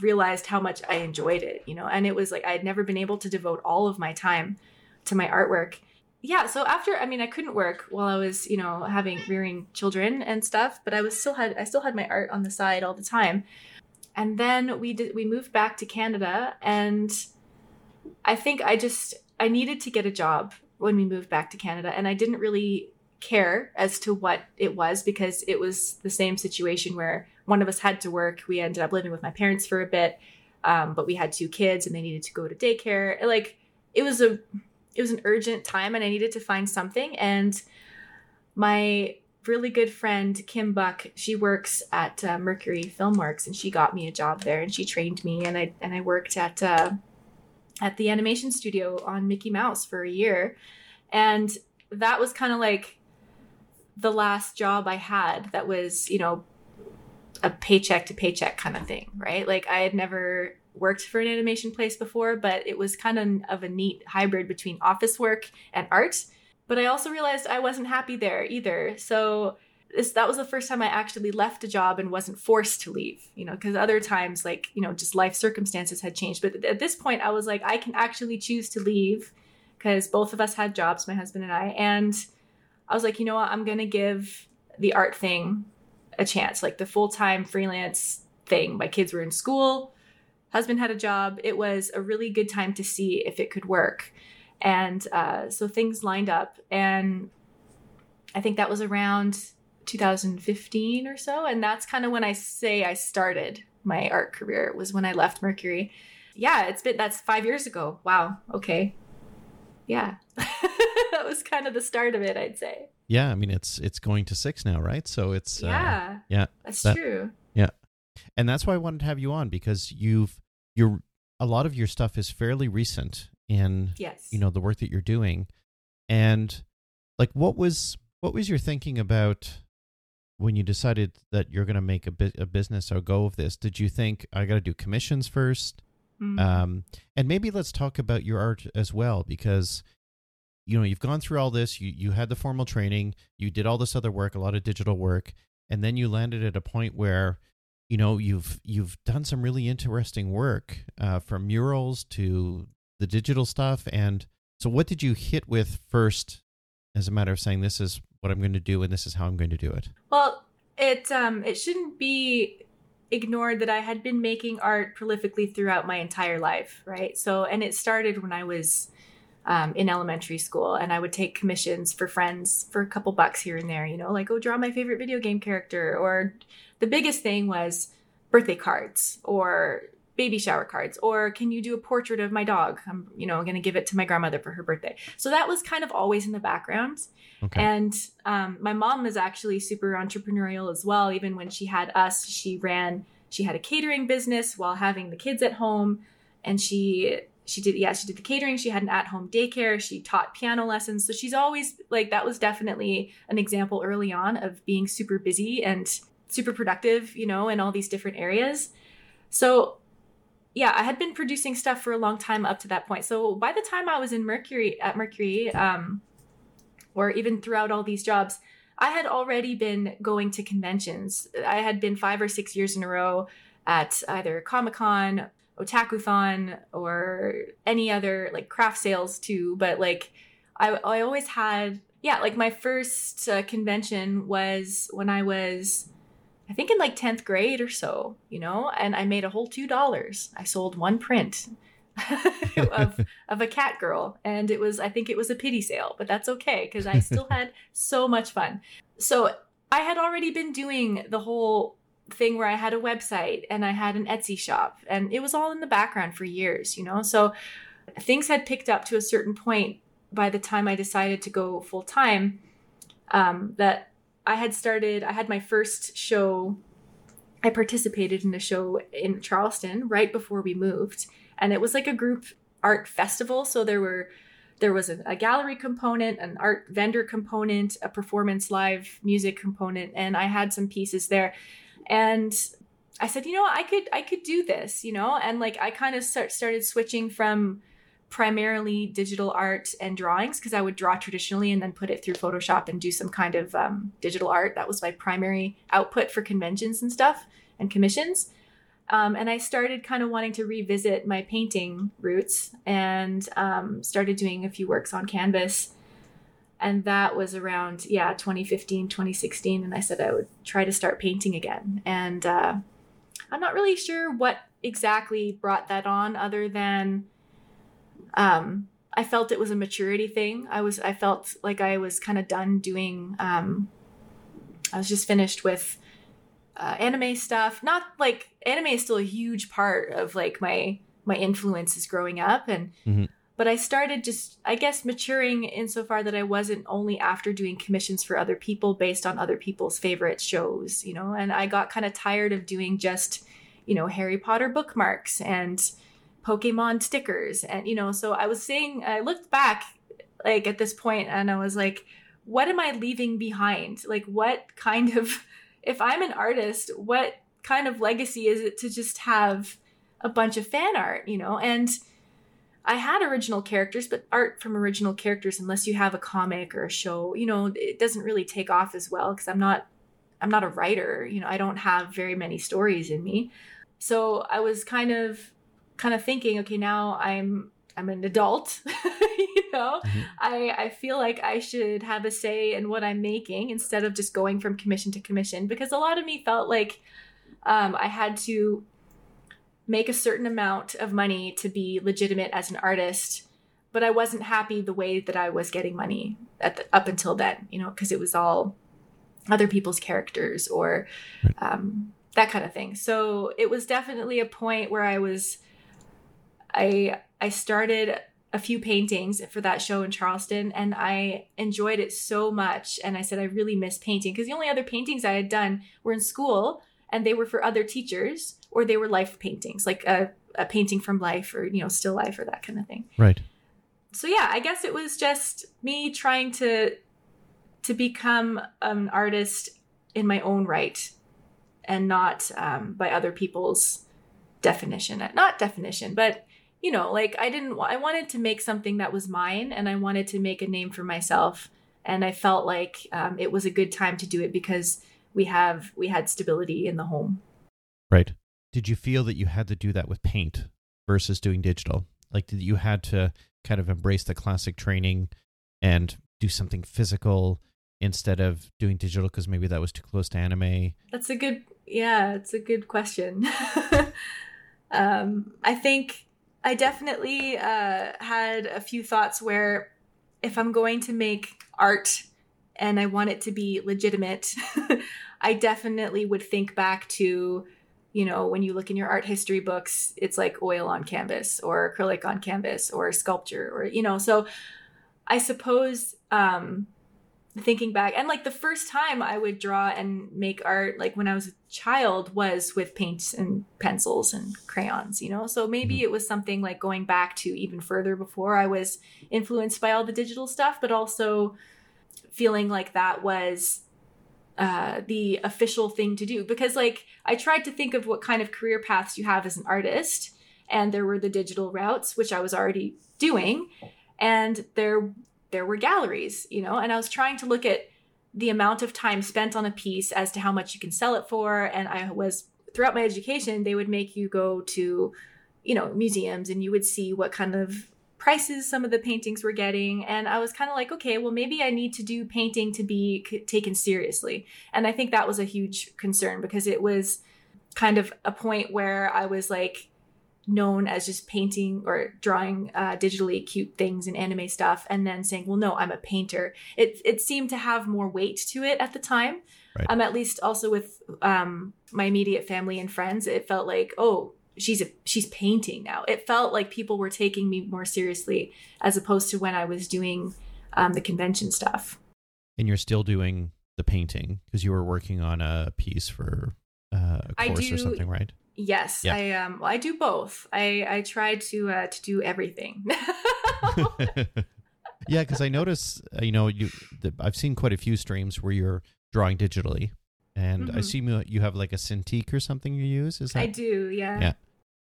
realized how much I enjoyed it, you know, and it was like I had never been able to devote all of my time to my artwork. Yeah, so after I mean I couldn't work while I was, you know, having rearing children and stuff, but I was still had I still had my art on the side all the time. And then we did we moved back to Canada and I think I just I needed to get a job when we moved back to Canada and I didn't really care as to what it was because it was the same situation where one of us had to work. We ended up living with my parents for a bit, um, but we had two kids and they needed to go to daycare. Like it was a it was an urgent time and I needed to find something. And my really good friend Kim Buck, she works at uh, Mercury Filmworks and she got me a job there and she trained me and I and I worked at uh, at the animation studio on Mickey Mouse for a year. And that was kind of like the last job I had that was, you know, a paycheck to paycheck kind of thing, right? Like I had never worked for an animation place before, but it was kind of of a neat hybrid between office work and art. But I also realized I wasn't happy there either. So this, that was the first time I actually left a job and wasn't forced to leave, you know, because other times, like, you know, just life circumstances had changed. But at this point, I was like, I can actually choose to leave because both of us had jobs, my husband and I. And I was like, you know what? I'm going to give the art thing a chance, like the full time freelance thing. My kids were in school, husband had a job. It was a really good time to see if it could work. And uh, so things lined up. And I think that was around 2015 or so. And that's kind of when I say I started my art career, was when I left Mercury. Yeah, it's been, that's five years ago. Wow. Okay. Yeah. that was kind of the start of it, I'd say. Yeah, I mean it's it's going to six now, right? So it's uh, yeah. yeah, That's that- true. Yeah, and that's why I wanted to have you on because you've you're a lot of your stuff is fairly recent in Yes. you know the work that you're doing and like what was what was your thinking about when you decided that you're going to make a, bu- a business or go of this did you think i got to do commissions first Mhm. um, and maybe let's talk about your art as well because you know you've gone through all this you you had the formal training you did all this other work a lot of digital work and then you landed at a point where you know you've you've done some really interesting work uh, from murals to the digital stuff and so what did you hit with first as a matter of saying this is what i'm going to do and this is how i'm going to do it Well, it um it shouldn't be ignored that I had been making art prolifically throughout my entire life, right? So, and it started when I was um, in elementary school, and I would take commissions for friends for a couple bucks here and there, you know, like oh, draw my favorite video game character, or the biggest thing was birthday cards or baby shower cards or can you do a portrait of my dog i'm you know going to give it to my grandmother for her birthday so that was kind of always in the background okay and um, my mom is actually super entrepreneurial as well. Even when she had us, she ran. She had a catering business while having the kids at home, and she she did yeah she did the catering. She had an at home daycare. She taught piano lessons. So she's always like that was definitely an example early on of being super busy and super productive, you know, in all these different areas. So yeah, I had been producing stuff for a long time up to that point. So by the time I was in Mercury at Mercury, um, or even throughout all these jobs, I had already been going to conventions. I had been five or six years in a row at either Comic Con, Otakuthon, or any other like craft sales too. But like, I, I always had, yeah, like my first uh, convention was when I was, I think in like 10th grade or so, you know, and I made a whole $2. I sold one print. of of a cat girl and it was i think it was a pity sale but that's okay because i still had so much fun so i had already been doing the whole thing where i had a website and i had an etsy shop and it was all in the background for years you know? So things had picked up to a certain point by the time i decided to go full time um, that i had started i had my first show. I participated in a show in charleston right before we moved and it was like a group art festival. So there were there was a, a, gallery component an art vendor component a performance live music component and i had some pieces there and i said you know i could i could do this you know? And like i kind of start, started switching from primarily digital art and drawings because i would draw traditionally and then put it through photoshop and do some kind of um, digital art. That was my primary output for conventions and stuff and commissions. Um, and I started kind of wanting to revisit my painting roots and um, started doing a few works on canvas. And that was around, yeah, 2015, 2016. And I said I would try to start painting again. And uh, I'm not really sure what exactly brought that on, other than um, I felt it was a maturity thing. I was, I felt like I was kind of done doing, um, I was just finished with uh, anime stuff. Not like anime is still a huge part of like my my influences growing up, and mm-hmm. But I started just I guess maturing insofar that I wasn't only after doing commissions for other people based on other people's favorite shows, you know, and I got kind of tired of doing just you know Harry Potter bookmarks and Pokemon stickers, and you know, so I was saying I looked back like at this point and I was like, what am I leaving behind? Like what kind of if I'm an artist, what kind of legacy is it to just have a bunch of fan art, you know? And I had original characters, but art from original characters, unless you have a comic or a show, you know, it doesn't really take off as well because I'm not I'm not a writer, you know, I don't have very many stories in me. So I was kind of kind of thinking, okay, now I'm I'm an adult, you know. Mm-hmm. I I feel like I should have a say in what I'm making instead of just going from commission to commission because a lot of me felt like um, I had to make a certain amount of money to be legitimate as an artist, but I wasn't happy the way that I was getting money at the, up until then, you know, because it was all other people's characters or um, that kind of thing. So it was definitely a point where I was I I started a few paintings for that show in Charleston and I enjoyed it so much and I said I really miss painting because the only other paintings I had done were in school and they were for other teachers or they were life paintings like a, a painting from life or you know still life or that kind of thing. Right. so yeah, I guess it was just me trying to to become an artist in my own right and not um, by other people's definition. Not definition, but you know, like I didn't. I wanted to make something that was mine, and I wanted to make a name for myself. And I felt like um, it was a good time to do it because we have we had stability in the home. Right. Did you feel that you had to do that with paint versus doing digital? Like, did you had to kind of embrace the classic training and do something physical instead of doing digital because maybe that was too close to anime? That's a good, yeah, it's a good question. um, I think I definitely uh, had a few thoughts where if I'm going to make art and I want it to be legitimate, I definitely would think back to you know, when you look in your art history books, it's like oil on canvas or acrylic on canvas or sculpture or, you know, so I suppose um, thinking back and like the first time I would draw and make art, like when I was a child, was with paints and pencils and crayons, you know, so maybe mm-hmm. it was something like going back to even further before I was influenced by all the digital stuff, but also feeling like that was uh, the official thing to do. Because like i tried to think of what kind of career paths you have as an artist and there were the digital routes which i was already doing and there there were galleries you know? And i was trying to look at the amount of time spent on a piece as to how much you can sell it for and i was throughout my education they would make you go to you know museums and you would see what kind of prices some of the paintings were getting and i was kind of like okay well maybe i need to do painting to be c- taken seriously. And i think that was a huge concern because it was kind of a point where i was like known as just painting or drawing uh, digitally cute things and anime stuff and then saying well no i'm a painter. It, it seemed to have more weight to it at the time. Right. um, at least also with um, my immediate family and friends it felt like oh she's a she's painting now. It felt like people were taking me more seriously as opposed to when I was doing um, the convention stuff. And you're still doing the painting because you were working on a piece for uh, a course do, or something, right? Yes, yeah. I um well, I do both. I I try to uh, to do everything. yeah, because I notice uh, you know you the, I've seen quite a few streams where you're drawing digitally, and mm-hmm. I see you have like a Cintiq or something you use. Is that I do? Yeah. Yeah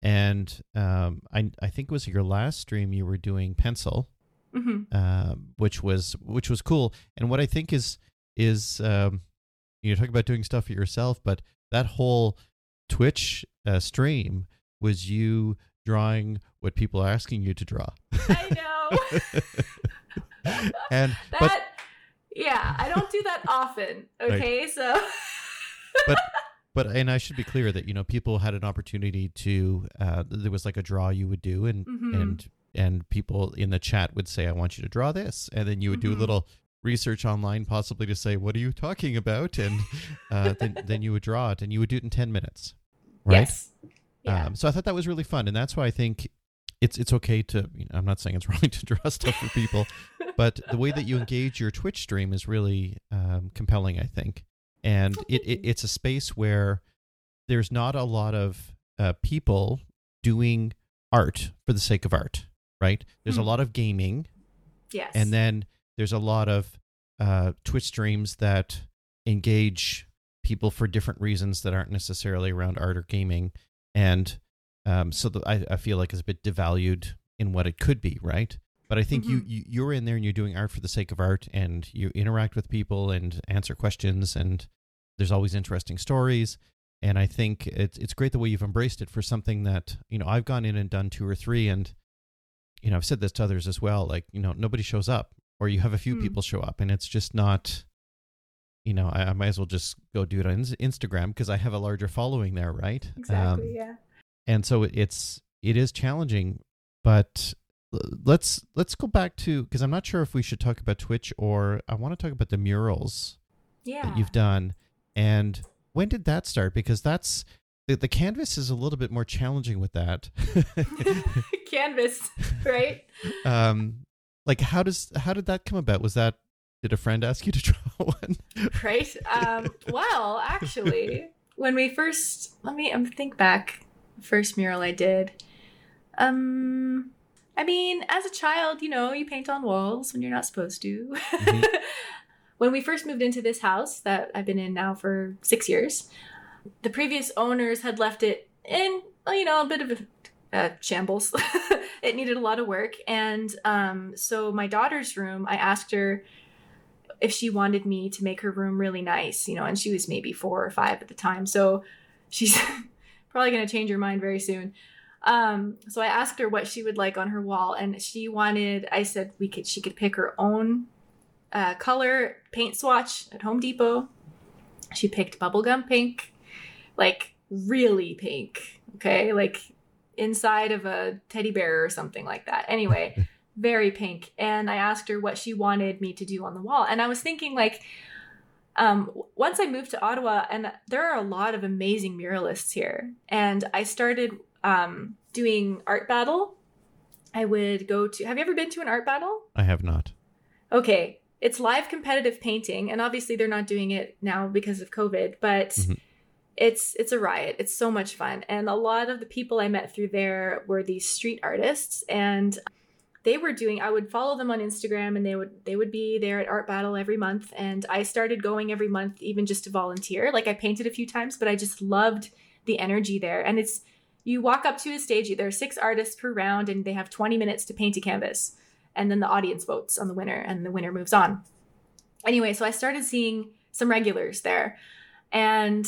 and um, I I think it was your last stream you were doing pencil, mm-hmm. uh, which was which was cool. And what I think is is um, you talk about doing stuff for yourself, but that whole Twitch uh, stream was you drawing what people are asking you to draw. I know. and that but, yeah, I don't do that often. Okay, right. so but but and I should be clear that you know people had an opportunity to uh, there was like a draw you would do and mm-hmm. and and people in the chat would say I want you to draw this and then you would mm-hmm. do a mm-hmm. little research online possibly to say what are you talking about and uh, then then you would draw it and you would do it in 10 minutes right yes. Yeah. Um, so I thought that was really fun and that's why I think it's it's okay to you know, I'm not saying it's wrong to draw stuff for people but the way that you engage your Twitch stream is really um, compelling I think and it, it, it's a space where there's not a lot of uh, people doing art for the sake of art right? There's mm. a hmm. lot of gaming. Yes. And then there's a lot of uh, twitch streams that engage people for different reasons that aren't necessarily around art or gaming. And um, so the, I, I feel like it's a bit devalued in what it could be right but I think mm-hmm. you, you you're in there and you're doing art for the sake of art, and you interact with people and answer questions, and there's always interesting stories. And I think it's it's great the way you've embraced it for something that you know I've gone in and done two or three, and you know I've said this to others as well. Like you know nobody shows up, or you have a few mm. people show up, and it's just not. You know, I, I, might as well just go do it on Instagram because I have a larger following there, right? Exactly. Um, yeah. And so it's it is challenging, but let's let's go back to because I'm not sure if we should talk about Twitch or I want to talk about the murals yeah. that you've done. And when did that start? Because that's the, the canvas is a little bit more challenging with that. canvas, right? Um, like how does how did that come about? Was that did a friend ask you to draw one? right. Um, well, actually, when we first let me um, think back, first mural I did. Um, I mean, as a child, you know, you paint on walls when you're not supposed to. Mhm. when we first moved into this house that I've been in now for six years, the previous owners had left it in, you know, a bit of a uh, shambles. it needed a lot of work. And um, so, my daughter's room, I asked her if she wanted me to make her room really nice, you know, and she was maybe four or five at the time. So, she's probably going to change her mind very soon. Um, so I asked her what she would like on her wall, and she wanted. I said we could. She could pick her own uh, color paint swatch at Home Depot. She picked bubblegum pink, like really pink. Okay, like inside of a teddy bear or something like that. Anyway, very pink. And I asked her what she wanted me to do on the wall, and I was thinking like. Um, once I moved to Ottawa, and there are a lot of amazing muralists here, and I started um, doing art battle. I would go to. Have you ever been to an art battle? I have not. Okay, it's live competitive painting, and obviously they're not doing it now because of COVID, but Mhm. it's it's a riot. It's so much fun, and a lot of the people I met through there were these street artists, and they were doing. I would follow them on Instagram, and they would they would be there at art battle every month, and I started going every month, even just to volunteer. Like I painted a few times, but I just loved the energy there, and it's you walk up to a stage. There are six artists per round, and they have twenty minutes to paint a canvas and then the audience votes on the winner and the winner moves on. Anyway, so I started seeing some regulars there and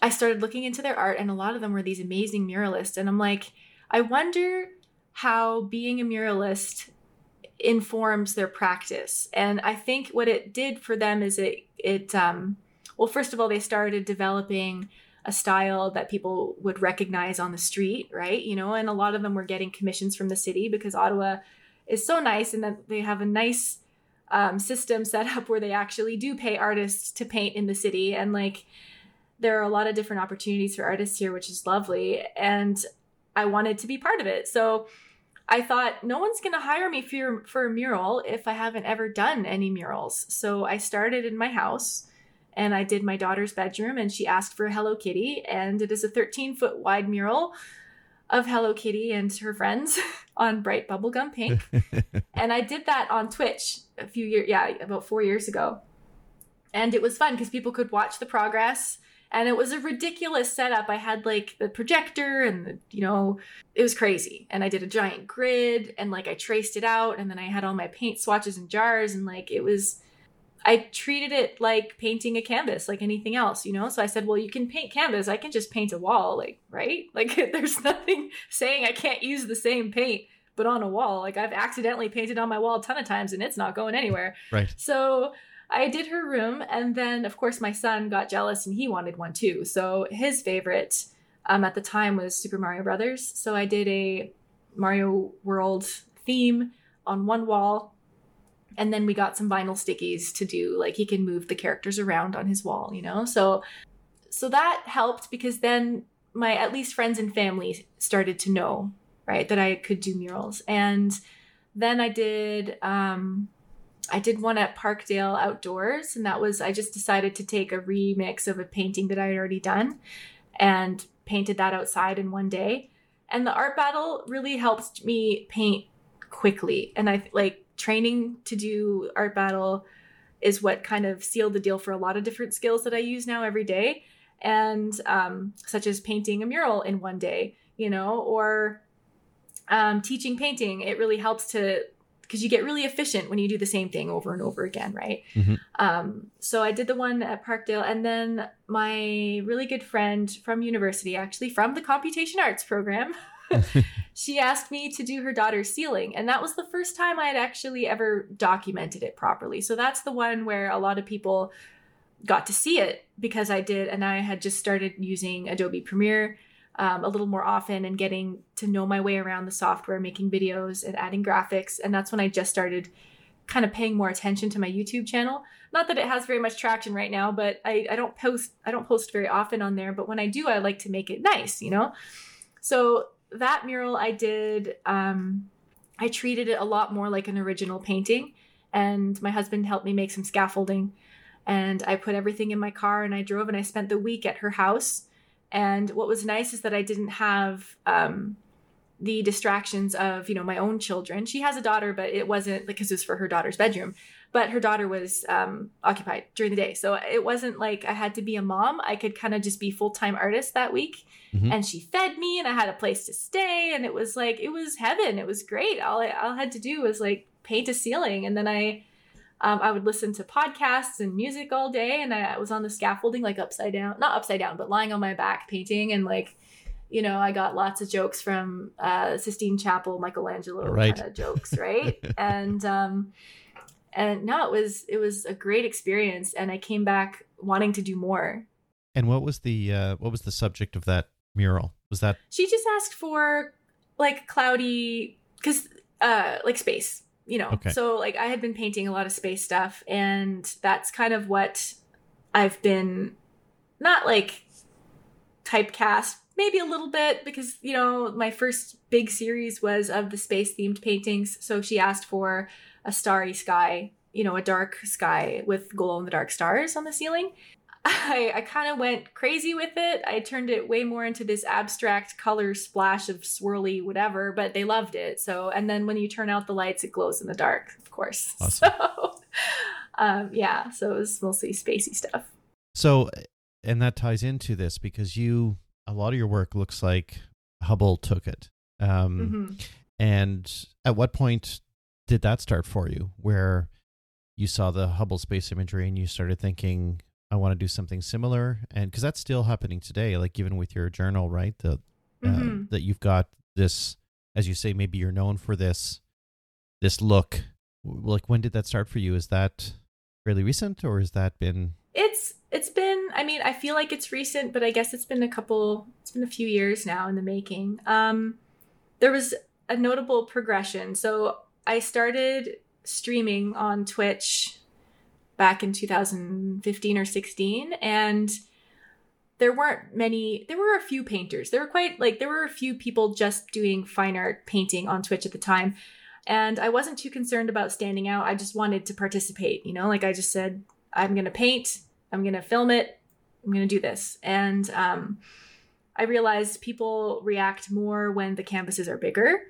I started looking into their art and a lot of them were these amazing muralists and I'm like I wonder how being a muralist informs their practice. And I think what it did for them is it it um well first of all they started developing a style that people would recognize on the street, right? You know, and a lot of them were getting commissions from the city because Ottawa is so nice and that they have a nice um, system set up where they actually do pay artists to paint in the city. And like there are a lot of different opportunities for artists here which is lovely. And i wanted to be part of it. So i thought no one's going to hire me for, for a mural if i haven't ever done any murals. So i started in my house and i did my daughter's bedroom and she asked for a hello kitty and it is a 13 foot wide mural of hello kitty and her friends on bright bubblegum pink and I did that on Twitch a few years, yeah, about four years ago. And it was fun because people could watch the progress. And it was a ridiculous setup. I had like the projector and the, you know, it was crazy. And I did a giant grid and like I traced it out. And then I had all my paint swatches and jars. And like it was, I treated it like painting a canvas, like anything else, you know? So I said, well, you can paint canvas. I can just paint a wall, like, right? Like there's nothing saying I can't use the same paint but on a wall. Like I've accidentally painted on my wall a ton of times and it's not going anywhere. Right. So I did her room, and then of course my son got jealous and he wanted one too. So his favorite um, at the time was Super Mario Brothers. So I did a Mario World theme on one wall, and then we got some vinyl stickies to do like he can move the characters around on his wall, you know. So so that helped because then my at least friends and family started to know right that i could do murals. And then i did um i did one at parkdale outdoors and that was i just decided to take a remix of a painting that i had already done and painted that outside in one day. And the art battle really helped me paint quickly. And i like training to do art battle is what kind of sealed the deal for a lot of different skills that i use now every day and um, such as painting a mural in one day you know or um, teaching painting, it really helps to because you get really efficient when you do the same thing over and over again, right? Mhm. Um, so I did the one at Parkdale, and then my really good friend from university, actually from the computation arts program, she asked me to do her daughter's ceiling, and that was the first time I had actually ever documented it properly. So that's the one where a lot of people got to see it because I did, and I had just started using Adobe Premiere um, a little more often and getting to know my way around the software, making videos and adding graphics. And that's when I just started kind of paying more attention to my YouTube channel. Not that it has very much traction right now, but I, I don't post I don't post very often on there. But when I do, I like to make it nice, you know. So that mural I did, um, I treated it a lot more like an original painting, and my husband helped me make some scaffolding. And I put everything in my car and I drove and I spent the week at her house and what was nice is that I didn't have um, the distractions of you know my own children. She has a daughter but it wasn't because it was for her daughter's bedroom but her daughter was um, occupied during the day. So it wasn't like i had to be a mom. I could kind of just be full-time artist that week. Mhm. and she fed me and i had a place to stay and it was like it was heaven. It was great. All i, all I had to do was like paint a ceiling and then i um, i would listen to podcasts and music all day and I, was on the scaffolding like upside down not upside down but lying on my back painting and like you know i got lots of jokes from uh sistine chapel michelangelo Right. kind of jokes right and um and no it was it was a great experience and i came back wanting to do more And what was the uh, what was the subject of that mural? Was that she just asked for like cloudy because uh like space you know Okay. so like i had been painting a lot of space stuff and that's kind of what i've been not like typecast maybe a little bit because you know my first big series was of the space themed paintings so she asked for a starry sky you know a dark sky with glow in the dark stars on the ceiling I, I kind of went crazy with it. I turned it way more into this abstract color splash of swirly whatever, but they loved it. So, and then when you turn out the lights, it glows in the dark, of course. Awesome. So, um, yeah, so it was mostly spacey stuff. so? And that ties into this because you a lot of your work looks like Hubble took it. Um, hmm And at what point did that start for you, where you saw the Hubble space imagery and you started thinking, I want to do something similar? And because that's still happening today, like even with your journal, right? The uh, Mhm. that you've got this, as you say, maybe you're known for this, this look. Like, when did that start for you? Is that fairly recent, or has that been? It's it's been. I mean, I feel like it's recent, but I guess it's been a couple. It's been a few years now in the making. Um, there was a notable progression. So I started streaming on Twitch back in 2015 or 16, and there weren't many. There were a few painters. There were quite like there were a few people just doing fine art painting on Twitch at the time. And I wasn't too concerned about standing out. I just wanted to participate, you know? Like I just said, I'm going to paint, I'm going to film it, I'm going to do this. And um, I realized people react more when the canvases are bigger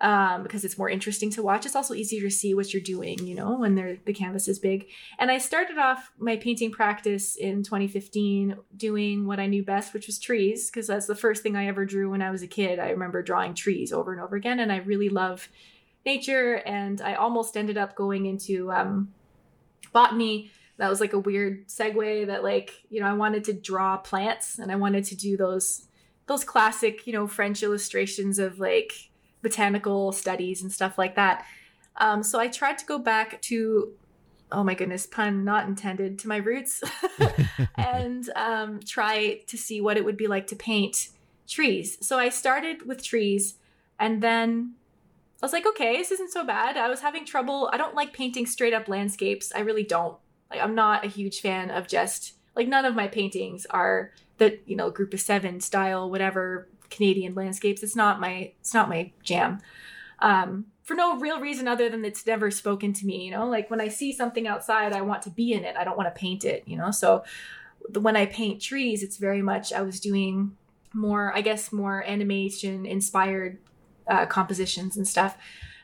um, because it's more interesting to watch. It's also easier to see what you're doing, you know, when the canvas is big. And I started off my painting practice in 2015 doing what I knew best, which was trees, because that's the first thing I ever drew when I was a kid. I remember drawing trees over and over again, and I really love nature. And I almost ended up going into um, botany that was like a weird segue that like you know i wanted to draw plants and i wanted to do those those classic you know french illustrations of like botanical studies and stuff like that um, so i tried to go back to oh my goodness pun not intended to my roots and um, try to see what it would be like to paint trees so i started with trees and then I was like, okay, this isn't so bad. I was having trouble. I don't like painting straight up landscapes. I really don't. Like, I'm not a huge fan of just like none of my paintings are the you know group of seven style whatever Canadian landscapes. It's not my it's not my jam. Um, for no real reason other than it's never spoken to me. You know, like when I see something outside, I want to be in it. I don't want to paint it. You know, so when I paint trees, it's very much I was doing more, I guess, more animation inspired uh, compositions and stuff.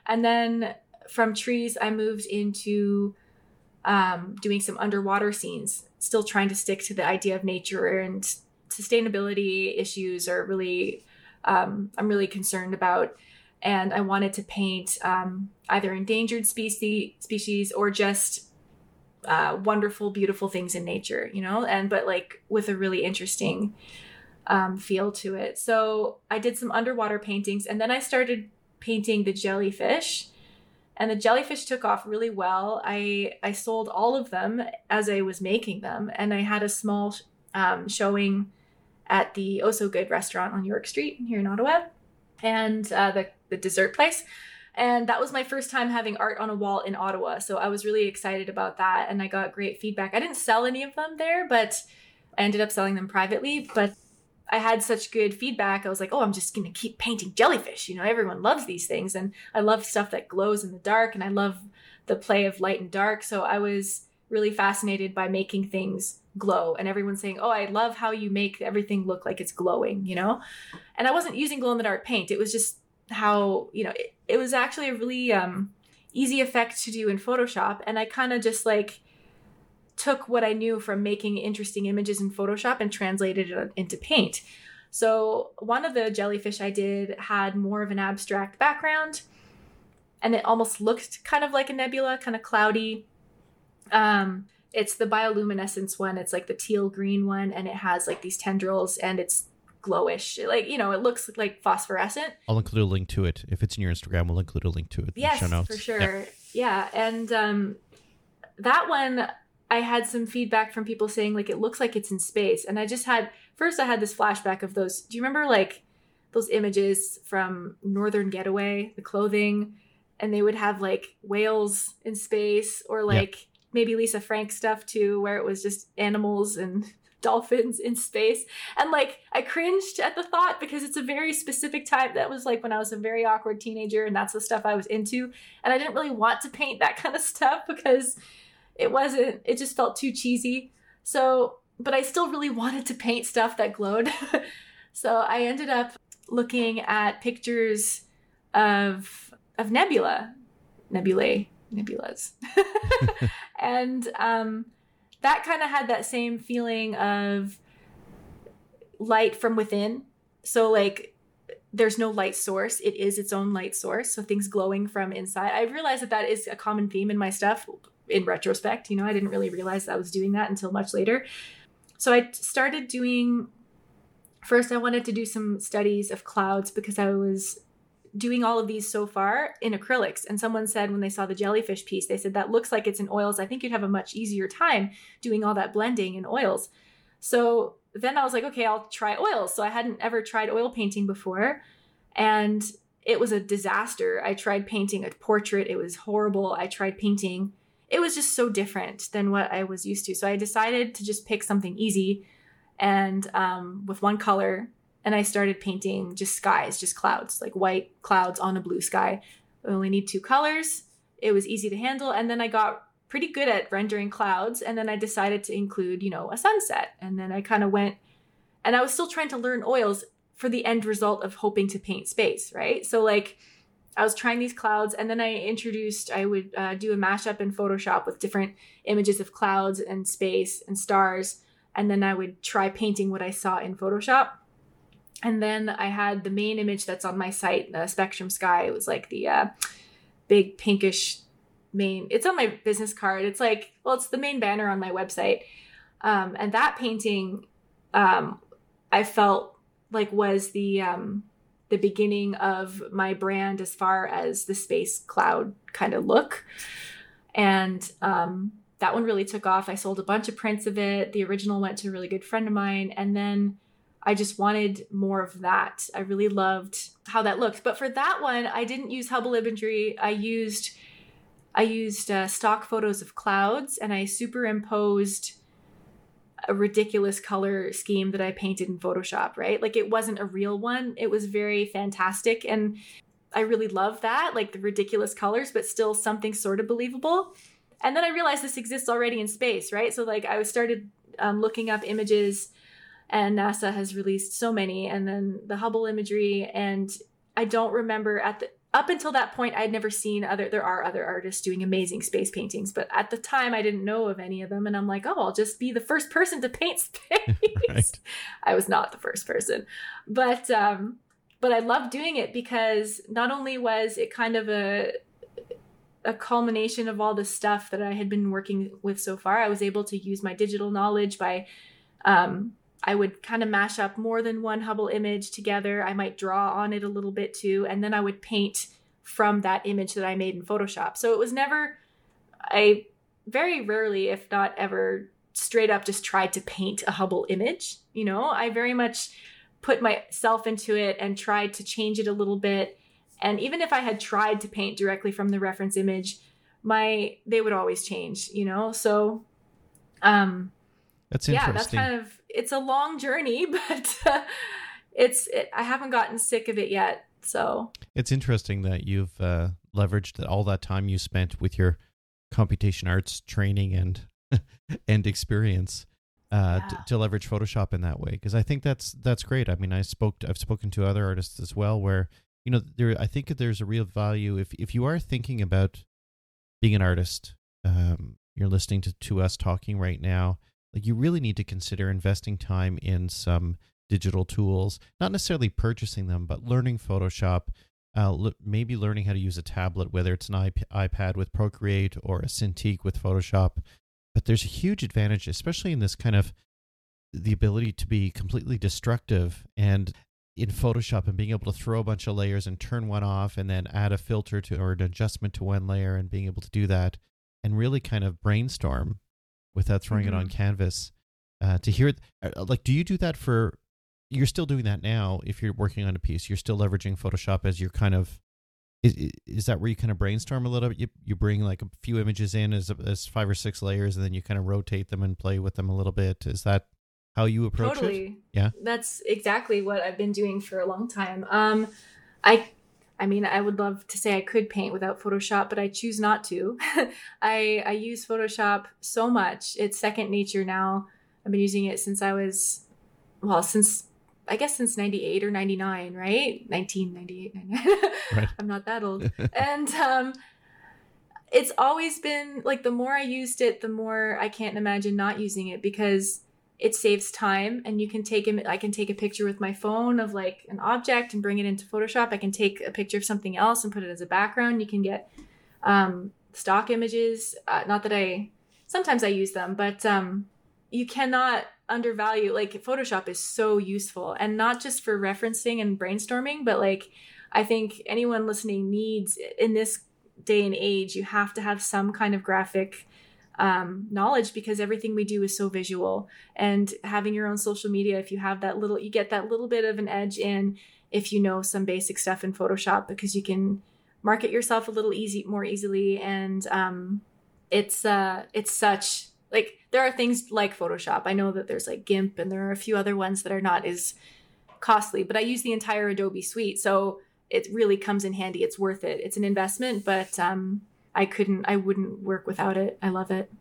And then from trees, I moved into um, doing some underwater scenes, still trying to stick to the idea of nature and sustainability issues are really, um, I'm really concerned about. And I wanted to paint um, either endangered species, species or just uh, wonderful, beautiful things in nature, you know, and but like with a really interesting um, feel to it. So I did some underwater paintings and then I started painting the jellyfish. And the jellyfish took off really well. I I sold all of them as I was making them, and I had a small um, showing at the Oh So Good restaurant on York Street here in Ottawa, and uh, the the dessert place. And that was my first time having art on a wall in Ottawa, so I was really excited about that, and I got great feedback. I didn't sell any of them there, but I ended up selling them privately. But I had such good feedback. I was like, oh, I'm just going to keep painting jellyfish. You know, everyone loves these things. And I love stuff that glows in the dark. And I love the play of light and dark. So I was really fascinated by making things glow. And everyone saying, oh, I love how you make everything look like it's glowing, you know? And I wasn't using glow in the dark paint. It was just how you know it, it was actually a really um, easy effect to do in Photoshop, and I kind of just like took what I knew from making interesting images in Photoshop and translated it into paint. So one of the jellyfish I did had more of an abstract background, and it almost looked kind of like a nebula, kind of cloudy. Um, it's the bioluminescence one. It's like the teal green one, and it has like these tendrils, and it's glowish. Like you know, it looks like phosphorescent. I'll include a link to it if it's in your Instagram. We'll include a link to it. Yes, the show notes. for sure. Yeah, and um, that one I had some feedback from people saying like it looks like it's in space, and I just had first I had this flashback of those. Do you remember like those images from Northern Getaway, the clothing, and they would have like whales in space or like maybe Lisa Frank stuff too, where it was just animals and dolphins in space. And like I cringed at the thought because it's a very specific type that was like when I was a very awkward teenager and that's the stuff I was into. And I didn't really want to paint that kind of stuff because it wasn't it just felt too cheesy. So but I still really wanted to paint stuff that glowed. so I ended up looking at pictures of of nebula nebulae nebulas. And um, that kind of had that same feeling of light from within. So like there's no light source. It is its own light source. So things glowing from inside. I realized that that is a common theme in my stuff in retrospect you know i didn't really realize i was doing that until much later so i started doing first i wanted to do some studies of clouds because i was doing all of these so far in acrylics. And someone said when they saw the jellyfish piece, they said, that looks like it's in oils. I think you'd have a much easier time doing all that blending in oils. So then I was like, okay, I'll try oils. So I hadn't ever tried oil painting before. And it was a disaster. I tried painting a portrait, it was horrible. I tried painting, it was just so different than what I was used to. So I decided to just pick something easy and um, with one color and I started painting just skies, just clouds, like white clouds on a blue sky. I only need two colors. It was easy to handle. And then I got pretty good at rendering clouds. And then I decided to include, you know, a sunset. And then I kind of went, and I was still trying to learn oils for the end result of hoping to paint space, right? So, like, I was trying these clouds, and then I introduced, I would uh, do a mashup in Photoshop with different images of clouds and space and stars. And then I would try painting what I saw in Photoshop and then I had the main image that's on my site, the Spectrum Sky. It was like the uh, big pinkish main. It's on my business card. It's like, well, it's the main banner on my website. Um, and that painting, um, I felt like was the um, the beginning of my brand as far as the space cloud kind of look. And um, that one really took off. I sold a bunch of prints of it. The original went to a really good friend of mine, and then I just wanted more of that. I really loved how that looked. But for that one, I didn't use Hubble imagery. I used I used uh, stock photos of clouds and I superimposed a ridiculous color scheme that I painted in Photoshop, right? Like it wasn't a real one. It was very fantastic and I really love that, like the ridiculous colors, but still something sort of believable. And then I realized this exists already in space, right? So like I started um, looking up images and NASA has released so many, and then the Hubble imagery. And I don't remember at the up until that point, I'd never seen other. There are other artists doing amazing space paintings, but at the time, I didn't know of any of them. And I'm like, oh, I'll just be the first person to paint space. right. I was not the first person, but um, but I loved doing it because not only was it kind of a a culmination of all the stuff that I had been working with so far. I was able to use my digital knowledge by um, I would kind of mash up more than one Hubble image together. I might draw on it a little bit too, and then I would paint from that image that I made in Photoshop. So it was never, I very rarely, if not ever, straight up just tried to paint a Hubble image. You know, I very much put myself into it and tried to change it a little bit. And even if I had tried to paint directly from the reference image, my they would always change, you know? So um that's interesting. Yeah, that's kind of it's a long journey, but uh, it's it, I haven't gotten sick of it yet. So it's interesting that you've uh, leveraged all that time you spent with your computation arts training and and experience uh, yeah. to, to, leverage Photoshop in that way because I think that's that's great. I mean, I spoke to, I've spoken to other artists as well where you know, there I think there's a real value if if you are thinking about being an artist, um, you're listening to, to us talking right now, like you really need to consider investing time in some digital tools, not necessarily purchasing them, but learning Photoshop, uh, l- maybe learning how to use a tablet, whether it's an iP- iPad with Procreate or a Cintiq with Photoshop. But there's a huge advantage, especially in this kind of the ability to be completely destructive and in Photoshop and being able to throw a bunch of layers and turn one off and then add a filter to or an adjustment to one layer and being able to do that and really kind of brainstorm without throwing mm-hmm. it on mm-hmm. canvas. Uh, to hear, uh, like, do you do that for? You're still doing that now. If you're working on a piece, you're still leveraging Photoshop as your kind of. Is, is that where you kind of brainstorm a little bit? You, you bring like a few images in as as five or six layers, and then you kind of rotate them and play with them a little bit. Is that how you approach totally. it? Yeah. That's exactly what I've been doing for a long time. Um I I mean, I would love to say I could paint without Photoshop, but I choose not to. I I use Photoshop so much. It's second nature now. I've been using it since I was well, since I guess since 98 or 99, right? 1998. right. I'm not that old. and um it's always been like the more I used it, the more I can't imagine not using it because it saves time and you can take i can take a picture with my phone of like an object and bring it into photoshop. I can take a picture of something else and put it as a background. You can get um, stock images. Uh, not that i sometimes i use them but um, you cannot undervalue like photoshop is so useful and not just for referencing and brainstorming but like i think anyone listening needs in this day and age you have to have some kind of graphic um, knowledge because everything we do is so visual. And having your own social media, if you have that little, you get that little bit of an edge in if you know some basic stuff in Photoshop because you can market yourself a little easy, more easily. And um, it's uh, it's such like there are things like Photoshop. I know that there's like GIMP and there are a few other ones that are not as costly, but I use the entire Adobe suite, so it really comes in handy. It's worth it. It's an investment, but um, I couldn't, I wouldn't work without it. I love it.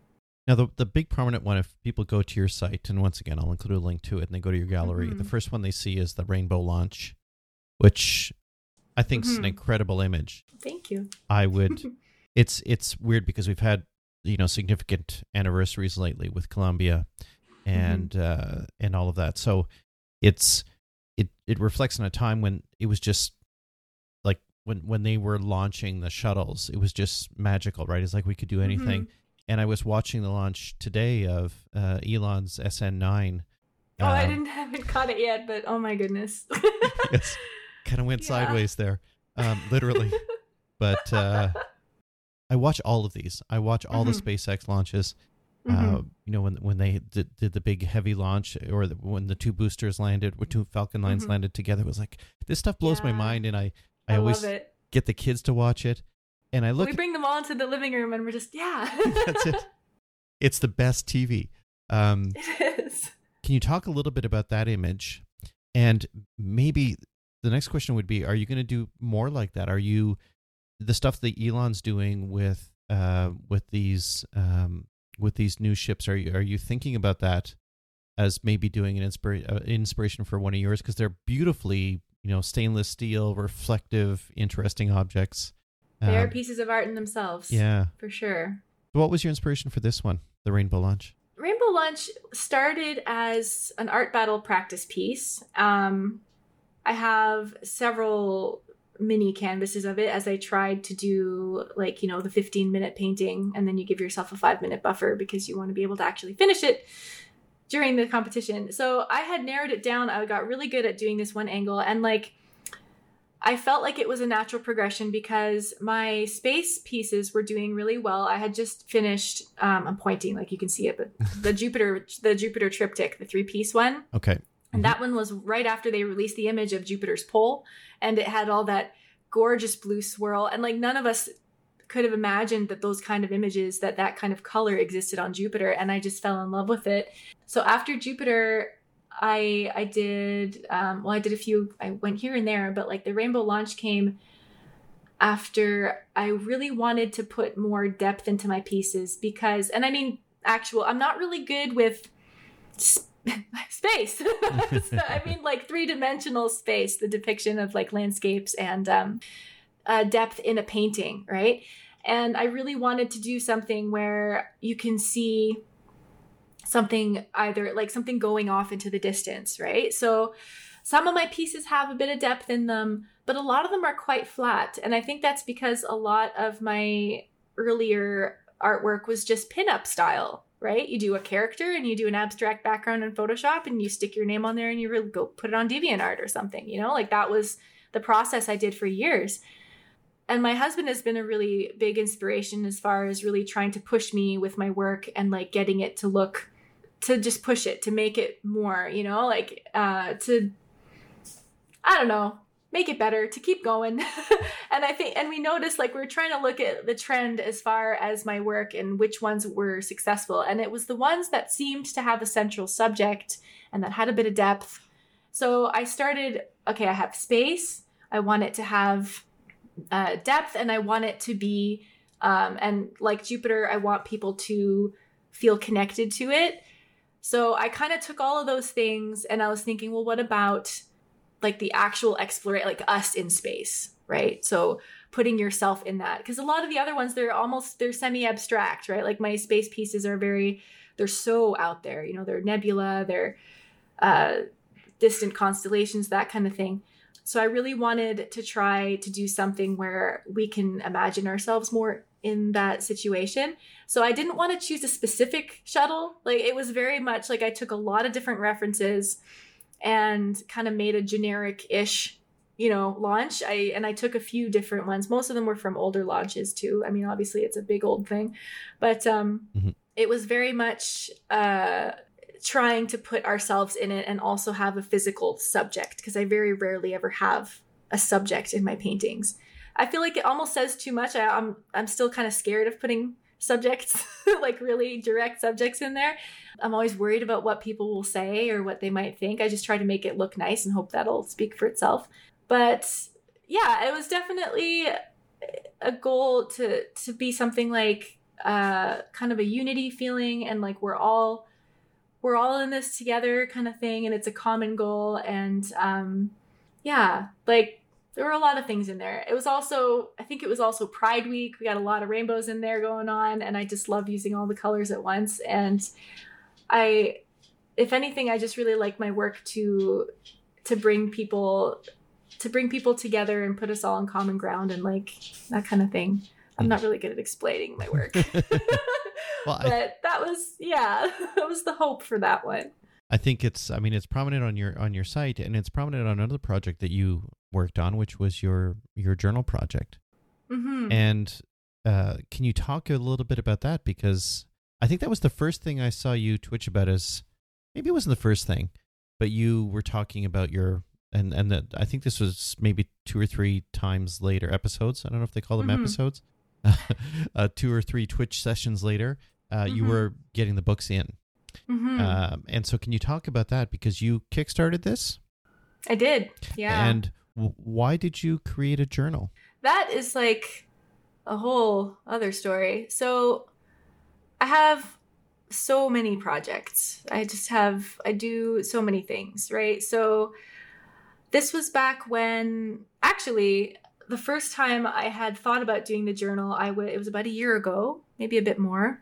Now, the, the big prominent one, if people go to your site, and once again, I'll include a link to it, and they go to your gallery, mm-hmm. the first one they see is the rainbow launch, which I think mm-hmm. is an mm-hmm. incredible image. Thank you. I would. it's it's weird because we've had you know significant anniversaries lately with Columbia, and mm-hmm. uh, and all of that. So it's it it reflects on a time when it was just when when they were launching the shuttles, it was just magical, right? It's like we could do anything. Mm-hmm. And I was watching the launch today of uh, Elon's SN9. Oh, um, I didn't haven't caught it yet, but oh my goodness, it's kind of went yeah. sideways there, um, literally. but uh, I watch all of these. I watch all mm-hmm. the SpaceX launches. Mm-hmm. Uh, you know when when they did, did the big heavy launch, or the, when the two boosters landed, when two Falcon 9s mm-hmm. landed together, it was like this stuff blows yeah. my mind, and I I, I always get the kids to watch it, and I look. We bring them all into the living room, and we're just yeah. that's it. It's the best TV. Um, it is. Can you talk a little bit about that image, and maybe the next question would be: Are you going to do more like that? Are you the stuff that Elon's doing with uh, with these um, with these new ships? Are you are you thinking about that as maybe doing an inspira- uh, inspiration for one of yours because they're beautifully you know, stainless steel, reflective, interesting objects. They um, are pieces of art in themselves. Yeah. For sure. What was your inspiration for this one, the Rainbow Launch? Rainbow Launch started as an art battle practice piece. Um, I have several mini canvases of it as I tried to do like, you know, the 15 minute painting and then you give yourself a five minute buffer because you want to be able to actually finish it during the competition. So I had narrowed it down. I got really good at doing this one angle and like I felt like it was a natural progression because my space pieces were doing really well. I had just finished um, I'm pointing like you can see it, but the Jupiter the Jupiter triptych, the three piece one. Okay. Mm-hmm. And that one was right after they released the image of Jupiter's pole and it had all that gorgeous blue swirl and like none of us could have imagined that those kind of images that that kind of color existed on Jupiter and I just fell in love with it. So after Jupiter I I did um, well I did a few I went here and there but like the rainbow launch came after I really wanted to put more depth into my pieces because and I mean actual I'm not really good with space. so, I mean, like three dimensional space, the depiction of like landscapes and um, uh, depth in a painting, right? And I really wanted to do something where you can see something either like something going off into the distance, right? So some of my pieces have a bit of depth in them, but a lot of them are quite flat. And I think that's because a lot of my earlier artwork was just pinup style, right? You do a character and you do an abstract background in Photoshop and you stick your name on there and you really go put it on DeviantArt or something, you know? Like that was the process I did for years. And my husband has been a really big inspiration as far as really trying to push me with my work and like getting it to look to just push it to make it more, you know, like uh to I don't know, make it better, to keep going. and I think, and we noticed like we are trying to look at the trend as far as my work and which ones were successful. And it was the ones that seemed to have a central subject and that had a bit of depth. So I started, okay, I have space. I want it to have uh, depth and I want it to be, um, and like Jupiter, I want people to feel connected to it. So I kind of took all of those things and I was thinking, well, what about like the actual exploration, like us in space, right? So putting yourself in that because a lot of the other ones they're almost they're semi abstract, right? Like my space pieces are very they're so out there, you know, they're nebula, they're uh, distant constellations, that kind of thing. So I really wanted to try to do something where we can imagine ourselves more in that situation. So I didn't want to choose a specific shuttle. Like it was very much like I took a lot of different references and kind of made a generic-ish you know launch i and i took a few different ones most of them were from older launches too i mean obviously it's a big old thing but um mm-hmm. it was very much uh trying to put ourselves in it and also have a physical subject because i very rarely ever have a subject in my paintings i feel like it almost says too much I, i'm i'm still kind of scared of putting subjects like really direct subjects in there I'm always worried about what people will say or what they might think. I just try to make it look nice and hope that'll speak for itself. But yeah, it was definitely a goal to to be something like uh, kind of a unity feeling and like we're all we're all in this together kind of thing and it's a common goal and um yeah like there were a lot of things in there it was also i think it was also pride week we got a lot of rainbows in there going on and i just love using all the colors at once and I if anything I just really like my work to to bring people to bring people together and put us all on common ground and like that kind of thing. I'm not really good at explaining my work. well, but I, that was yeah, that was the hope for that one. I think it's I mean it's prominent on your on your site and it's prominent on another project that you worked on which was your your journal project. Mm-hmm. And uh, can you talk a little bit about that because I think that was the first thing I saw you twitch about. As maybe it wasn't the first thing, but you were talking about your and and that I think this was maybe two or three times later episodes. I don't know if they call them mm-hmm. episodes. uh, two or three Twitch sessions later, uh, mm-hmm. you were getting the books in. Mm-hmm. Um, and so, can you talk about that because you kickstarted this? I did, yeah. And w- why did you create a journal? That is like a whole other story. So I have so many projects. I just have, I do so many things, right? So this was back when actually the first time I had thought about doing the journal, I w- it was about a year ago, maybe a bit more.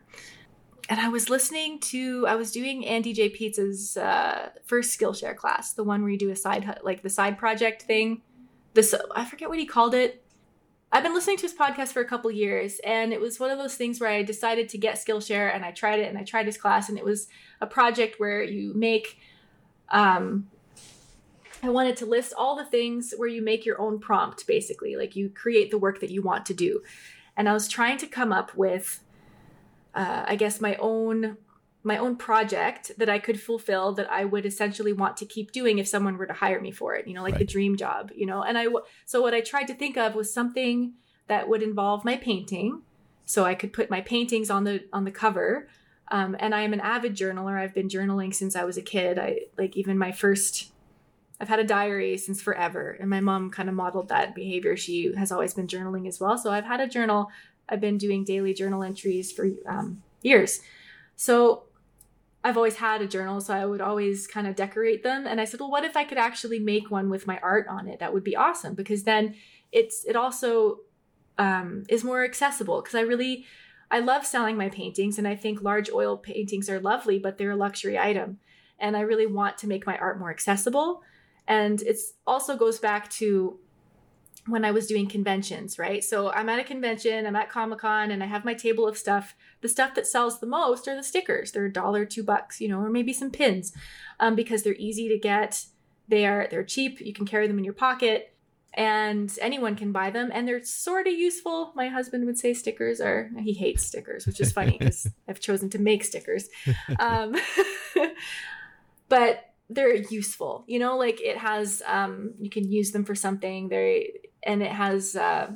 And I was listening to, I was doing Andy J. Pizza's uh, first Skillshare class, the one where you do a side, like the side project thing. This, I forget what he called it. I've been listening to his podcast for a couple years, and it was one of those things where I decided to get Skillshare, and I tried it, and I tried his class, and it was a project where you make. Um, I wanted to list all the things where you make your own prompt, basically, like you create the work that you want to do, and I was trying to come up with, uh, I guess, my own my own project that I could fulfill that I would essentially want to keep doing if someone were to hire me for it, you know, like right. the dream job, you know. And I so what I tried to think of was something that would involve my painting, so I could put my paintings on the on the cover. Um, and I am an avid journaler. I've been journaling since I was a kid. I like even my first I've had a diary since forever, and my mom kind of modeled that behavior. She has always been journaling as well. So I've had a journal. I've been doing daily journal entries for um, years. So I've always had a journal, so I would always kind of decorate them. And I said, well, what if I could actually make one with my art on it? That would be awesome because then it's it also um, is more accessible. Because I really I love selling my paintings, and I think large oil paintings are lovely, but they're a luxury item, and I really want to make my art more accessible. And it's also goes back to when I was doing conventions, right? So I'm at a convention, I'm at Comic Con, and I have my table of stuff. The stuff that sells the most are the stickers. They're a dollar, two bucks, you know, or maybe some pins, um, because they're easy to get. They are they're cheap. You can carry them in your pocket, and anyone can buy them, and they're sort of useful. My husband would say stickers are. He hates stickers, which is funny because I've chosen to make stickers. Um, but they're useful you know like it has um you can use them for something they and it has uh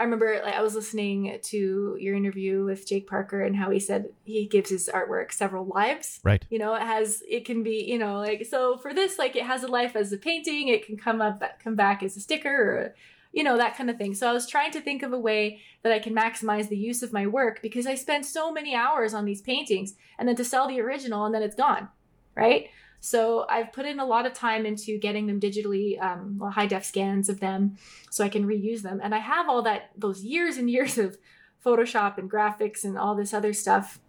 I remember like I was listening to your interview with Jake Parker and how he said he gives his artwork several lives. Right. You know, it has it can be, you know, like so for this like it has a life as a painting, it can come up come back as a sticker or you know, that kind of thing. So I was trying to think of a way that I can maximize the use of my work because I spend so many hours on these paintings and then to sell the original and then it's gone. Right? So I've put in a lot of time into getting them digitally, um, well, high def scans of them, so I can reuse them. And I have all that those years and years of Photoshop and graphics and all this other stuff,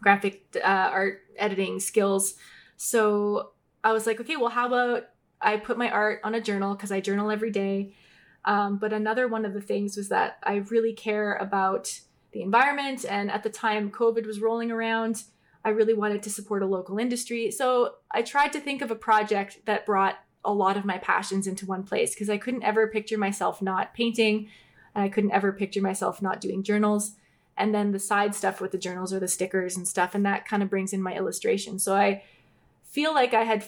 graphic uh, art editing skills. So I was like, okay, well, how about I put my art on a journal because I journal every day. Um, but another one of the things was that I really care about the environment. And at the time, COVID was rolling around. I really wanted to support a local industry. So I tried to think of a project that brought a lot of my passions into one place because I couldn't ever picture myself not painting and I couldn't ever picture myself not doing journals. And then the side stuff with the journals or the stickers and stuff, and that kind of brings in my illustration. So I feel like I had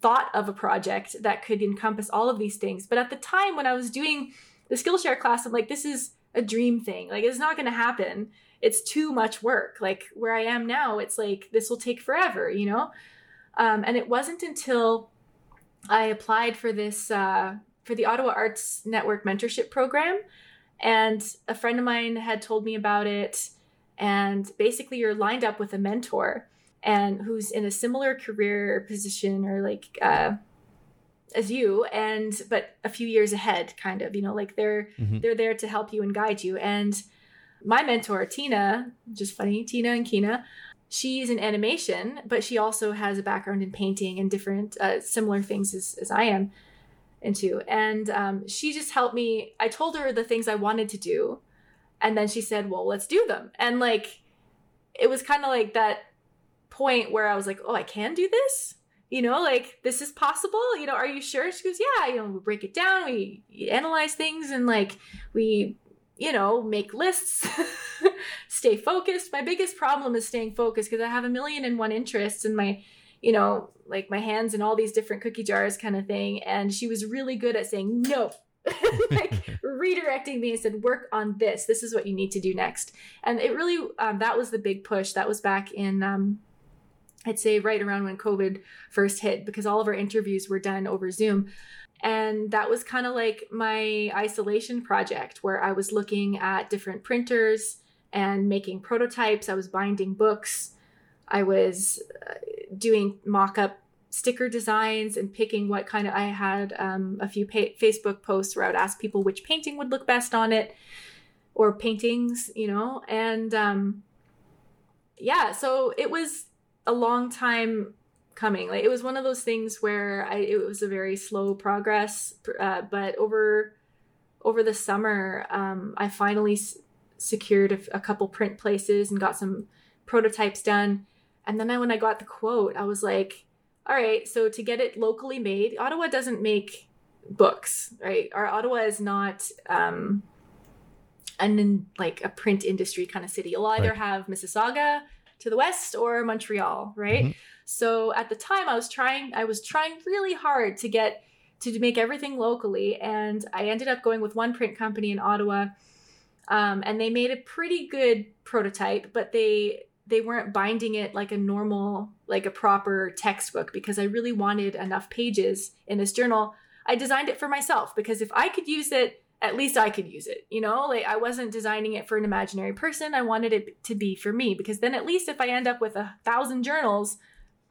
thought of a project that could encompass all of these things. But at the time when I was doing the Skillshare class, I'm like, this is a dream thing. Like, it's not going to happen it's too much work. Like where I am now, it's like this will take forever, you know? Um, and it wasn't until I applied for this uh, for the Ottawa Arts Network mentorship program, and a friend of mine had told me about it. And basically, you're lined up with a mentor and who's in a similar career position or like uh, as you and but a few years ahead kind of you know like they're mm-hmm. they're there to help you and guide you and my mentor, Tina, just funny, Tina and Kina, she's in animation, but she also has a background in painting and different uh, similar things as, as I am into. And um, she just helped me. I told her the things I wanted to do. And then she said, well, let's do them. And like, it was kind of like that point where I was like, oh, I can do this? You know, like this is possible. You know, are you sure? She goes, yeah. You know, we break it down, we analyze things, and like we you know, make lists, stay focused. My biggest problem is staying focused because I have a million and one interests and my, you know, like my hands in all these different cookie jars kind of thing. And she was really good at saying no. like redirecting me and said work on this this is what you need to do next and it really um, that was the big push that was back in um, i'd say right around when covid first hit because all of our interviews were done over zoom and that was kind of like my isolation project where I was looking at different printers and making prototypes. I was binding books. I was uh, doing mock up sticker designs and picking what kind of. I had um, a few pa- Facebook posts where I would ask people which painting would look best on it or paintings, you know, and um, yeah, so it was a long time coming. Like it was one of those things where I it was a very slow progress, uh, but over over the summer, um, I finally s- secured a, a, couple print places and got some prototypes done. And then I, when I got the quote, I was like, all right, so to get it locally made, Ottawa doesn't make books, right? Our Ottawa is not um, an like a print industry kind of city. You'll either right. have Mississauga to the west or Montreal, right? Mm-hmm. So at the time I was trying I was trying really hard to get to make everything locally and I ended up going with one print company in Ottawa. Um, and they made a pretty good prototype, but they they weren't binding it like a normal like a proper textbook because I really wanted enough pages in this journal. I designed it for myself because if I could use it at least I could use it. You know, like I wasn't designing it for an imaginary person. I wanted it to be for me because then at least if I end up with a thousand journals,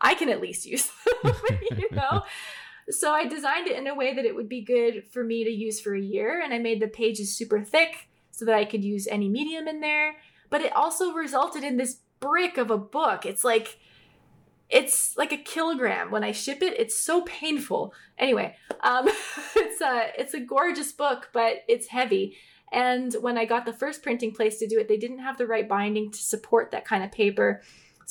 I can at least use them, you know? so I designed it in a way that it would be good for me to use for a year. And I made the pages super thick so that I could use any medium in there. But it also resulted in this brick of a book. It's like, it's like a kilogram when I ship it. It's so painful. Anyway, um, it's a it's a gorgeous book, but it's heavy. And when I got the first printing place to do it, they didn't have the right binding to support that kind of paper.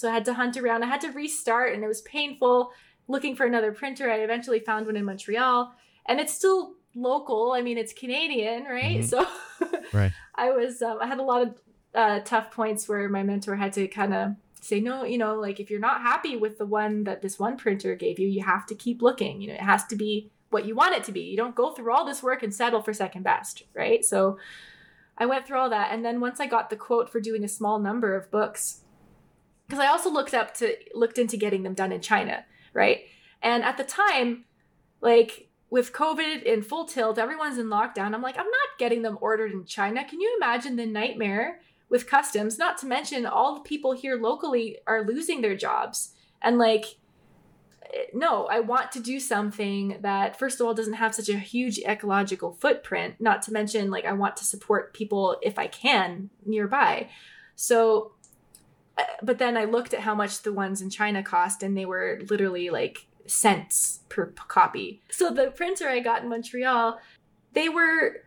So I had to hunt around. I had to restart, and it was painful looking for another printer. I eventually found one in Montreal, and it's still local. I mean, it's Canadian, right? Mm-hmm. So right. I was um, I had a lot of uh, tough points where my mentor had to kind of say no you know like if you're not happy with the one that this one printer gave you you have to keep looking you know it has to be what you want it to be you don't go through all this work and settle for second best right so i went through all that and then once i got the quote for doing a small number of books because i also looked up to looked into getting them done in china right and at the time like with covid in full tilt everyone's in lockdown i'm like i'm not getting them ordered in china can you imagine the nightmare with customs, not to mention all the people here locally are losing their jobs. And like, no, I want to do something that, first of all, doesn't have such a huge ecological footprint, not to mention, like, I want to support people if I can nearby. So, but then I looked at how much the ones in China cost, and they were literally like cents per copy. So the printer I got in Montreal, they were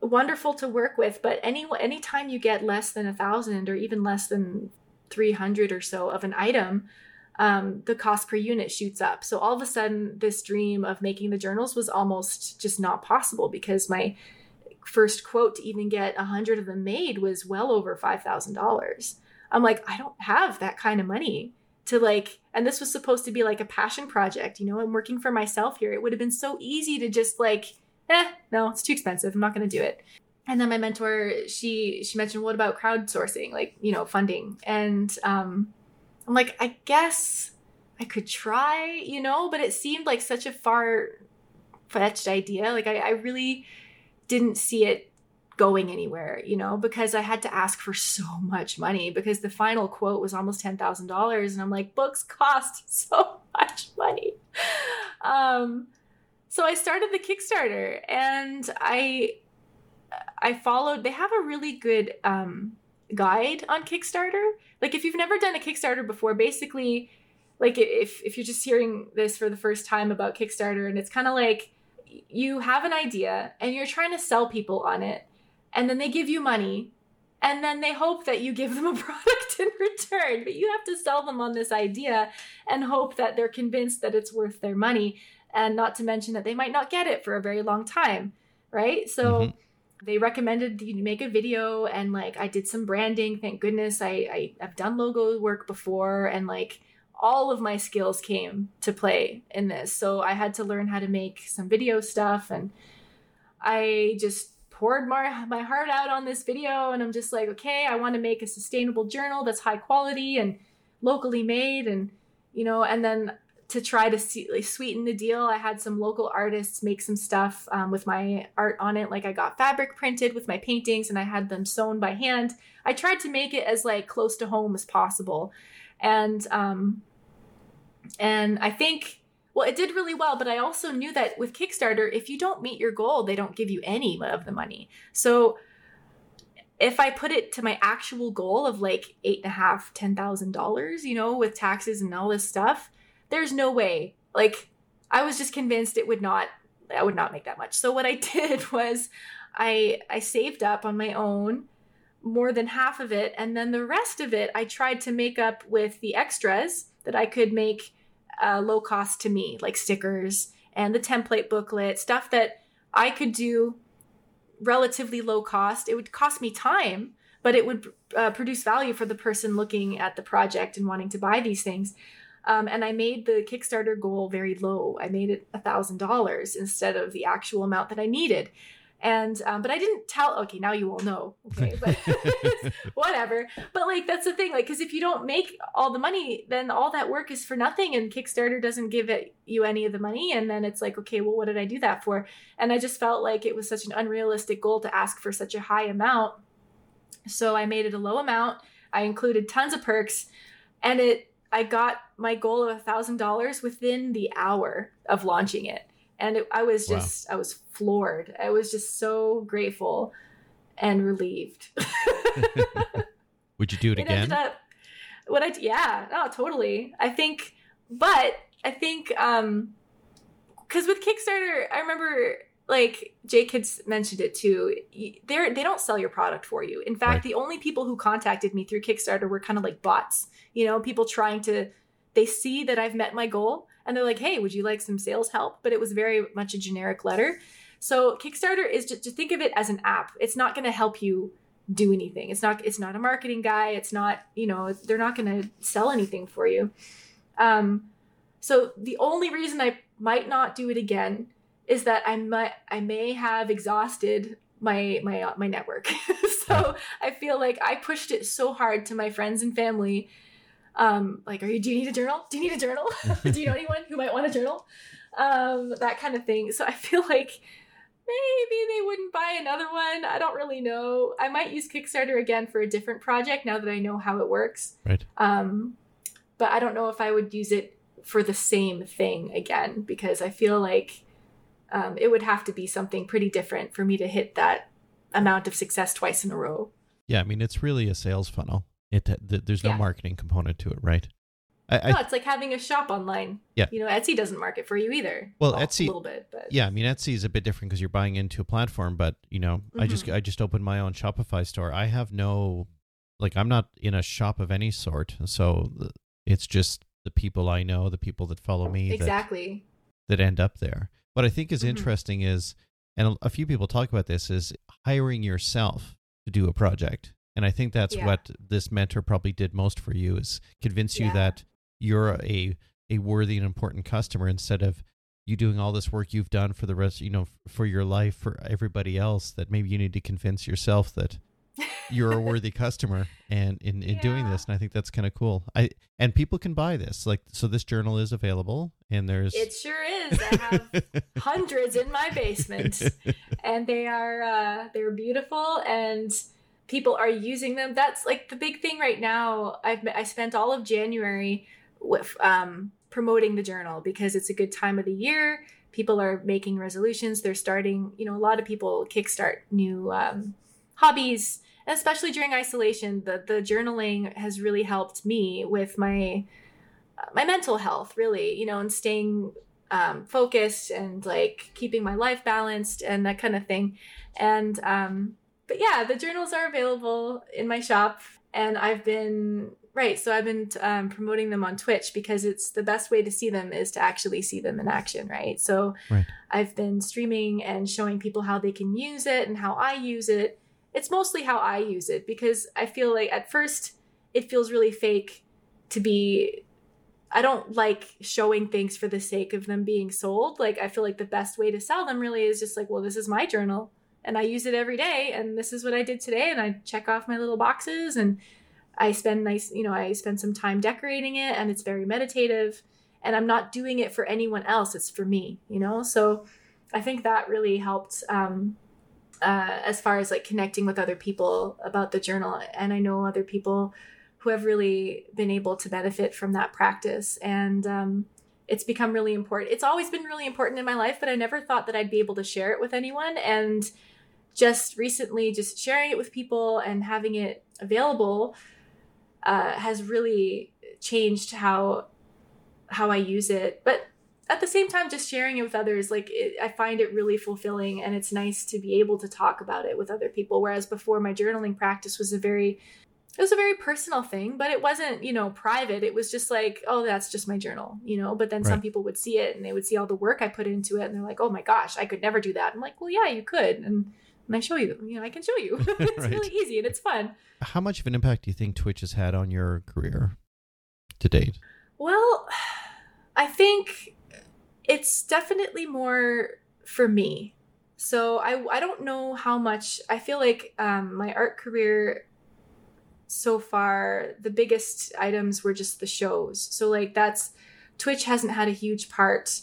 wonderful to work with but any anytime you get less than a thousand or even less than 300 or so of an item um, the cost per unit shoots up so all of a sudden this dream of making the journals was almost just not possible because my first quote to even get a hundred of them made was well over $5000 i'm like i don't have that kind of money to like and this was supposed to be like a passion project you know i'm working for myself here it would have been so easy to just like eh, no, it's too expensive. I'm not going to do it. And then my mentor, she she mentioned, what about crowdsourcing, like you know, funding? And um, I'm like, I guess I could try, you know, but it seemed like such a far fetched idea. Like I, I really didn't see it going anywhere, you know, because I had to ask for so much money because the final quote was almost $10,000 and I'm like books cost so much money. Um so I started the Kickstarter and I I followed they have a really good um guide on Kickstarter. Like if you've never done a Kickstarter before, basically like if if you're just hearing this for the first time about Kickstarter and it's kind of like you have an idea and you're trying to sell people on it and then they give you money and then they hope that you give them a product in return but you have to sell them on this idea and hope that they're convinced that it's worth their money and not to mention that they might not get it for a very long time, right? So mm-hmm. they recommended you make a video and like I did some branding. Thank goodness I, I have done logo work before and like all of my skills came to play in this. So I had to learn how to make some video stuff and I just poured my, my heart out on this video and I'm just like, okay, I want to make a sustainable journal that's high quality and locally made and you know, and then to try to see, like, sweeten the deal, I had some local artists make some stuff um, with my art on it. Like I got fabric printed with my paintings and I had them sewn by hand. I tried to make it as like close to home as possible, and um, and I think well, it did really well. But I also knew that with Kickstarter, if you don't meet your goal, they don't give you any of the money. So if I put it to my actual goal of like eight and a half, ten thousand dollars, you know, with taxes and all this stuff, there's no way. Like I was just convinced it would not I would not make that much. So what I did was I I saved up on my own more than half of it and then the rest of it I tried to make up with the extras that I could make uh, low cost to me, like stickers and the template booklet, stuff that I could do relatively low cost. It would cost me time, but it would uh, produce value for the person looking at the project and wanting to buy these things. Um, and I made the Kickstarter goal very low. I made it a thousand dollars instead of the actual amount that I needed. And um, but i didn't tell okay now you all know okay but whatever. But like that's the thing like because if you don't make all the money then all that work is for nothing and kickstarter doesn't give it you any of the money. And then it's like okay well what did i do that for? And i just felt like it was such an unrealistic goal to ask for such a high amount. So i made it a low amount. I included tons of perks. And it i got my goal of a thousand dollars within the hour of launching it and it, i was Wow. just i was floored i was just so grateful and relieved Would you do it it again? up what i yeah no totally i think but i think um because with kickstarter i remember like jake had mentioned it too they're they don't sell your product for you in fact Right. the only people who contacted me through kickstarter were kind of like bots you know people trying to they see that i've met my goal and they're like hey would you like some sales help? But it was very much a generic letter. So kickstarter is just to think of it as an app. It's not going to help you do anything. It's not it's not a marketing guy. It's not you know they're not going to sell anything for you. Um so the only reason i might not do it again is that i might i may have exhausted my my uh, my network. So i feel like i pushed it so hard to my friends and family um like are you do you need a journal? Do you need a journal? Do you know anyone who might want a journal? Um that kind of thing. So i feel like maybe they wouldn't buy another one. I don't really know. I might use kickstarter again for a different project now that i know how it works. Right. um but i don't know if i would use it for the same thing again because i feel like um, it would have to be something pretty different for me to hit that amount of success twice in a row. Yeah, I mean it's really a sales funnel. It th- there's no Yeah. marketing component to it, right? I, no I it's like having a shop online Yeah. you know etsy doesn't market for you either Well, Etsy- a little bit but yeah, I mean Etsy is a bit different because you're buying into a platform, but you know, I just Mhm. I just opened my own Shopify store. I have no like I'm not in a shop of any sort, so it's just the people I know, the people that follow me exactly that end up there. What I think is Mhm. interesting is, and a few people talk about this, is hiring yourself to do a project. And I think that's Yeah. what this mentor probably did most for you is convince you Yeah. that you're a a worthy and important customer instead of you doing all this work you've done for the rest, you know, for your life for everybody else. That maybe you need to convince yourself that you're a worthy customer and in, in doing this and i think that's kind of cool i and people can buy this like so this journal is available and there's it sure is i have hundreds in my basement and they are uh, they're beautiful and people are using them. That's like the big thing right now. I've i spent all of january with um, promoting the journal because it's a good time of the year. People are making resolutions. They're starting you know a lot of people kickstart new um, hobbies especially during isolation. The the journaling has really helped me with my uh, my mental health really you know and staying um, focused and like keeping my life balanced and that kind of thing. And um but yeah the journals are available in my shop and i've been right so i've been um, promoting them on twitch because it's the best way to see them is to actually see them in action right so Right. i've been streaming and showing people how they can use it and how i use it it's mostly how i use it because i feel like at first it feels really fake to be I don't like showing things for the sake of them being sold. Like I feel like the best way to sell them really is just like, well, this is my journal and I use it every day and this is what I did today and I check off my little boxes and I spend nice, you know, I spend some time decorating it and it's very meditative and I'm not doing it for anyone else, it's for me, you know? So I think that really helped um uh, as far as like connecting with other people about the journal and I know other people who have really been able to benefit from that practice and um, it's become really important it's always been really important in my life but i never thought that i'd be able to share it with anyone and just recently just sharing it with people and having it available uh, has really changed how how i use it but at the same time just sharing it with others like it, i find it really fulfilling and it's nice to be able to talk about it with other people whereas before my journaling practice was a very it was a very personal thing, but it wasn't, you know, private. It was just like, oh, that's just my journal, you know. But then some people would see it and they would see all the work I put into it and they're like, oh my gosh, I could never do that. I'm like, well, yeah, you could. And, and I show you, you know, I can show you. it's Right. really easy and it's fun. How much of an impact do you think Twitch has had on your career to date? Well, I think it's definitely more for me. So I I don't know how much I feel like um, my art career so far the biggest items were just the shows. So like that's Twitch hasn't had a huge part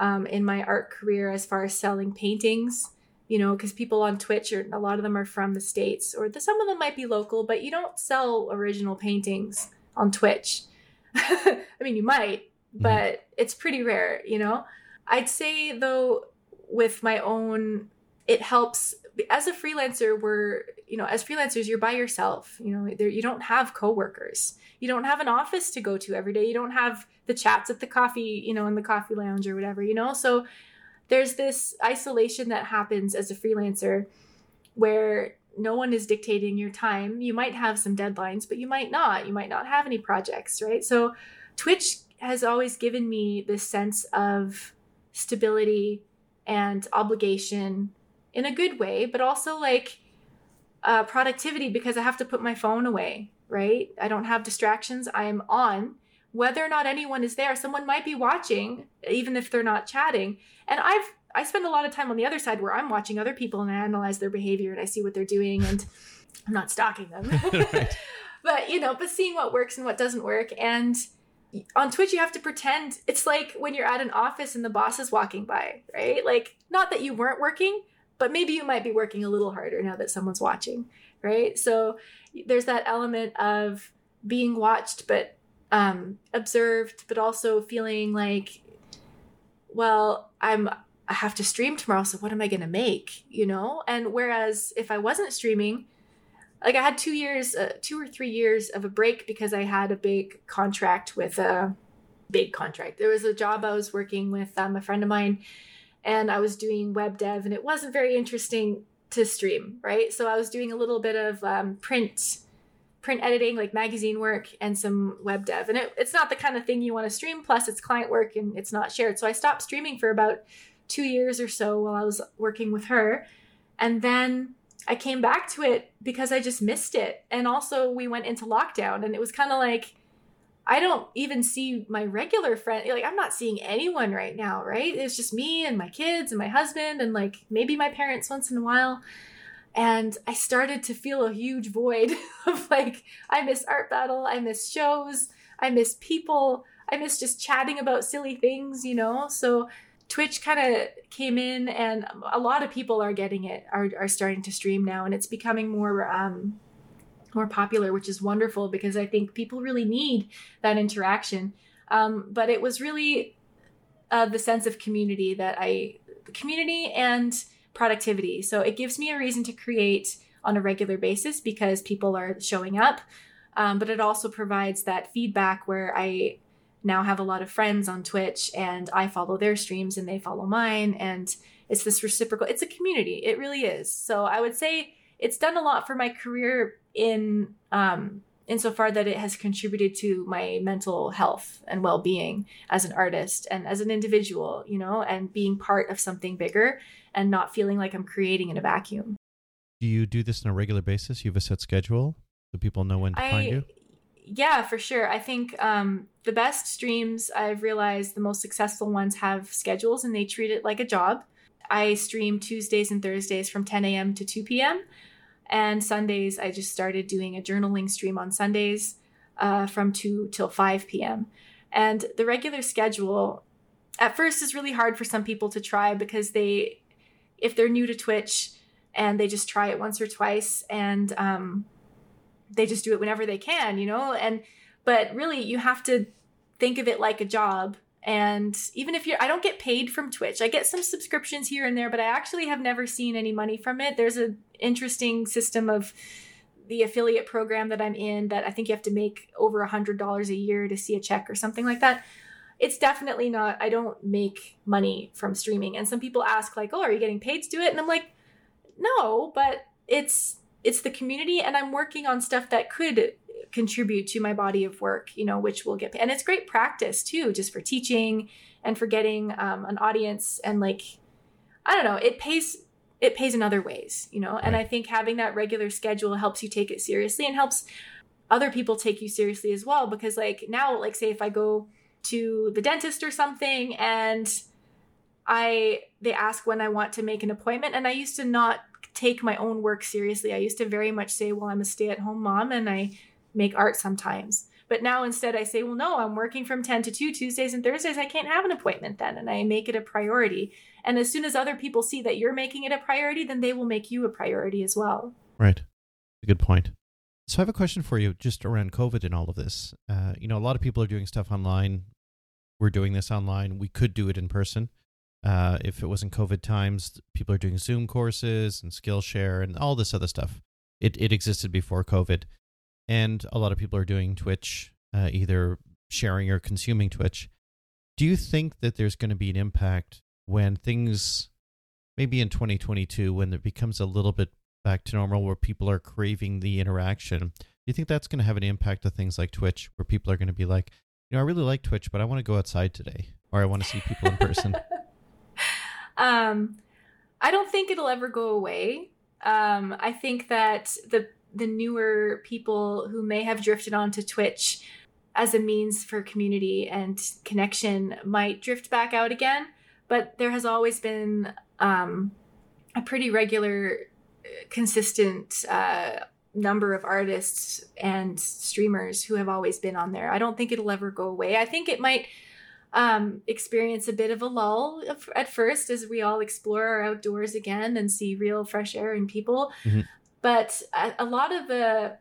um, in my art career as far as selling paintings. You know, because people on Twitch are a lot of them are from the states, or the, some of them might be local, but you don't sell original paintings on Twitch. I mean, you might, but mm-hmm. it's pretty rare. You know, I'd say though, with my own, it helps as a freelancer we're you know as freelancers you're by yourself you know there you don't have coworkers you don't have an office to go to every day you don't have the chats at the coffee you know in the coffee lounge or whatever you know so there's this isolation that happens as a freelancer where no one is dictating your time you might have some deadlines but you might not you might not have any projects right so twitch has always given me this sense of stability and obligation in a good way, but also like uh, productivity because I have to put my phone away, right? I don't have distractions. I am on. Whether or not anyone is there, someone might be watching, even if they're not chatting. And I've I spend a lot of time on the other side where I'm watching other people and I analyze their behavior and I see what they're doing and I'm not stalking them. but you know, but seeing what works and what doesn't work. And on Twitch, you have to pretend it's like when you're at an office and the boss is walking by, right? Like, not that you weren't working, but maybe you might be working a little harder now that someone's watching, right? So there's that element of being watched, but um, observed, but also feeling like, well, I'm I have to stream tomorrow, so what am I going to make? You know, and whereas if I wasn't streaming, like I had two years, uh, two or three years of a break because I had a big contract with a big contract. There was a job I was working with um, a friend of mine and I was doing web dev, and it wasn't very interesting to stream, right? So I was doing a little bit of um, print print editing, like magazine work, and some web dev, and it, it's not the kind of thing you want to stream. Plus, it's client work and it's not shared. So I stopped streaming for about two years or so while I was working with her, and then I came back to it because I just missed it. And also, we went into lockdown, and it was kind of like I don't even see my regular friend. Like, I'm not seeing anyone right now, right? It's just me and my kids and my husband and like maybe my parents once in a while. And I started to feel a huge void of like, I miss art battle, I miss shows, I miss people, I miss just chatting about silly things, you know? So Twitch kind of came in and a lot of people are getting it, are, are starting to stream now, and it's becoming more um, more popular, which is wonderful because I think people really need that interaction. Um, but it was really uh, the sense of community that I, community and productivity. So it gives me a reason to create on a regular basis because people are showing up. Um, but it also provides that feedback where I now have a lot of friends on Twitch and I follow their streams and they follow mine. And it's this reciprocal, it's a community. It really is. So I would say it's done a lot for my career in um, insofar that it has contributed to my mental health and well-being as an artist and as an individual you know and being part of something bigger and not feeling like i'm creating in a vacuum. Do you do this on a regular basis? You have a set schedule so people know when to I, find you? Yeah for sure. I think um, the best streams i've realized the most successful ones have schedules and they treat it like a job. I stream tuesdays and thursdays from 10 a.m to 2 p.m and Sundays, I just started doing a journaling stream on Sundays uh, from 2 till 5 p.m. And the regular schedule at first is really hard for some people to try because they, if they're new to Twitch and they just try it once or twice and um, they just do it whenever they can, you know? And, but really, you have to think of it like a job and even if you're, I don't get paid from Twitch. I get some subscriptions here and there, but I actually have never seen any money from it. There's an interesting system of the affiliate program that I'm in that I think you have to make over a hundred dollars a year to see a check or something like that. It's definitely not, I don't make money from streaming. And some people ask like, oh, are you getting paid to do it? And I'm like, no, but it's, it's the community and I'm working on stuff that could contribute to my body of work, you know, which will get paid. And it's great practice too, just for teaching and for getting um, an audience and like, I don't know, it pays it pays in other ways, you know. Right. And I think having that regular schedule helps you take it seriously and helps other people take you seriously as well. Because like now, like say if I go to the dentist or something and I they ask when I want to make an appointment and I used to not take my own work seriously. I used to very much say, well, I'm a stay-at-home mom and I make art sometimes. But now instead I say, well, no, I'm working from 10 to 2 Tuesdays and Thursdays. I can't have an appointment then. And I make it a priority. And as soon as other people see that you're making it a priority, then they will make you a priority as well. Right. A good point. So I have a question for you just around COVID and all of this. Uh, you know, a lot of people are doing stuff online. We're doing this online. We could do it in person. Uh, if it wasn't COVID times, people are doing Zoom courses and Skillshare and all this other stuff. It it existed before COVID, and a lot of people are doing Twitch, uh, either sharing or consuming Twitch. Do you think that there's going to be an impact when things, maybe in 2022, when it becomes a little bit back to normal, where people are craving the interaction? Do you think that's going to have an impact of things like Twitch, where people are going to be like, know, I really like Twitch, but I want to go outside today, or I want to see people in person? Um, I don't think it'll ever go away. Um, I think that the the newer people who may have drifted onto Twitch as a means for community and connection might drift back out again. But there has always been um, a pretty regular, consistent uh, number of artists and streamers who have always been on there. I don't think it'll ever go away. I think it might um, experience a bit of a lull at first as we all explore our outdoors again and see real fresh air and people. Mm-hmm. But a, a, lot of the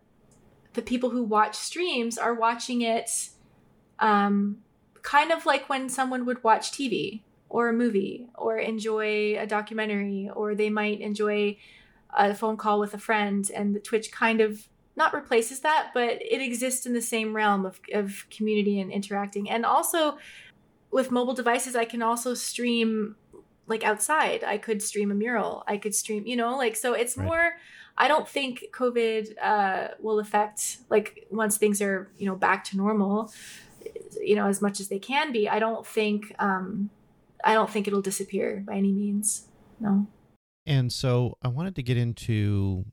the people who watch streams are watching it um, kind of like when someone would watch TV or a movie or enjoy a documentary or they might enjoy a phone call with a friend and the Twitch kind of not replaces that, but it exists in the same realm of, of community and interacting. And also with mobile devices, I can also stream like outside. I could stream a mural. I could stream, you know, like so it's right. more I don't think COVID uh, will affect like once things are, you know, back to normal, you know, as much as they can be. I don't think um I don't think it'll disappear by any means. No. And so I wanted to get into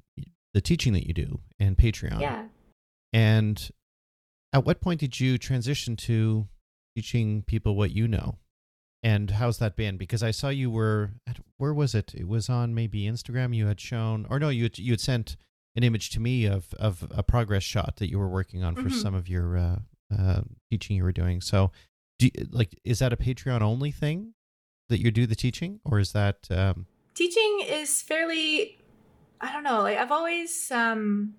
the teaching that you do and Patreon. Yeah. And at what point did you transition to teaching people what you know. And how's that been? Because I saw you were at, where was it? It was on maybe Instagram. You had shown, or no, you had, you had sent an image to me of of a progress shot that you were working on for mm-hmm. some of your uh, uh, teaching you were doing. So, do you, like is that a Patreon only thing that you do the teaching, or is that um... teaching is fairly? I don't know. Like I've always um,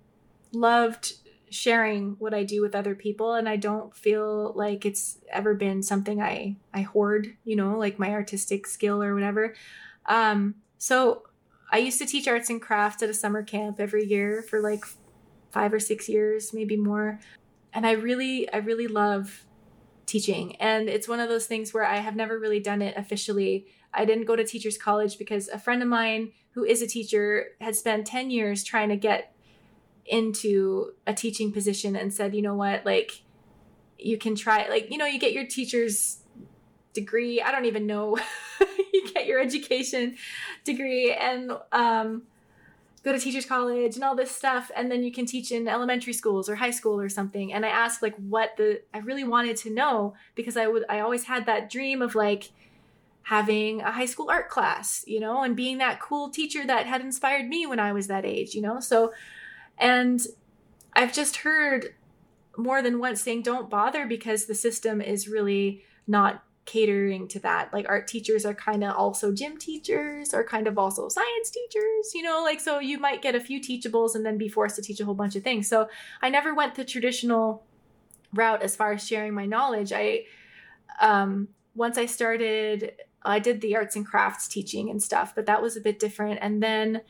loved sharing what I do with other people and I don't feel like it's ever been something I I hoard, you know, like my artistic skill or whatever. Um so I used to teach arts and crafts at a summer camp every year for like 5 or 6 years, maybe more. And I really I really love teaching and it's one of those things where I have never really done it officially. I didn't go to teachers college because a friend of mine who is a teacher had spent 10 years trying to get into a teaching position and said, you know what, like you can try, like, you know, you get your teacher's degree. I don't even know. you get your education degree and um, go to teachers college and all this stuff. And then you can teach in elementary schools or high school or something. And I asked like what the, I really wanted to know because I would, I always had that dream of like, having a high school art class, you know, and being that cool teacher that had inspired me when I was that age, you know. So and I've just heard more than once saying, don't bother because the system is really not catering to that. Like art teachers are kind of also gym teachers or kind of also science teachers, you know, like so you might get a few teachables and then be forced to teach a whole bunch of things. So I never went the traditional route as far as sharing my knowledge. I um once I started I did the arts and crafts teaching and stuff, but that was a bit different. And then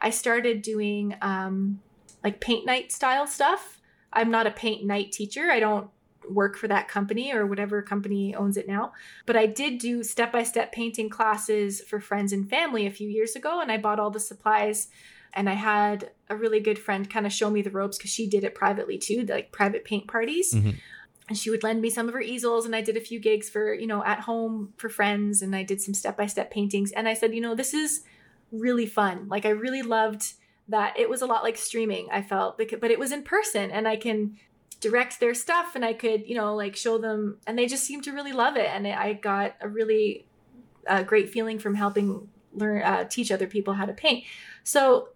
I started doing um like paint night style stuff. I'm not a paint night teacher. I don't work for that company or whatever company owns it now. But I did do step by step painting classes for friends and family a few years ago, and I bought all the supplies. And I had a really good friend kind of show me the ropes because she did it privately too, like private paint parties. Mm-hmm. And she would lend me some of her easels, and I did a few gigs for, you know, at home for friends, and I did some step by step paintings. And I said, you know, this is really fun. Like, I really loved that it was a lot like streaming i felt but it was in person and i can direct their stuff and i could you know like show them and they just seemed to really love it and i got a really a great feeling from helping learn uh, teach other people how to paint. So,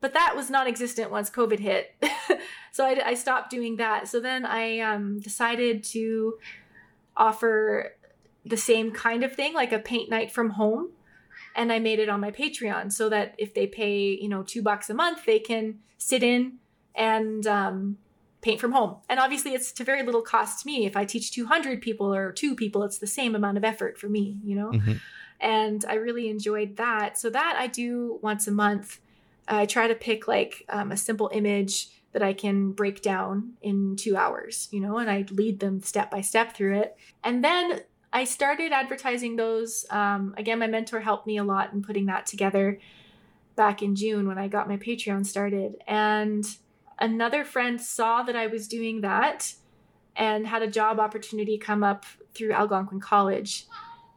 but that was non-existent once COVID hit. so I, I, stopped doing that. So then I um, decided to offer the same kind of thing, like a paint night from home. And I made it on my Patreon so that if they pay, you know, two bucks a month, they can sit in and um, paint from home. And obviously, it's to very little cost to me. If I teach 200 people or two people, it's the same amount of effort for me, you know? Mm-hmm. And I really enjoyed that. So, that I do once a month. I try to pick like um, a simple image that I can break down in two hours, you know, and I lead them step by step through it. And then I started advertising those. Um, again, my mentor helped me a lot in putting that together back in June when I got my Patreon started. And another friend saw that I was doing that and had a job opportunity come up through Algonquin College.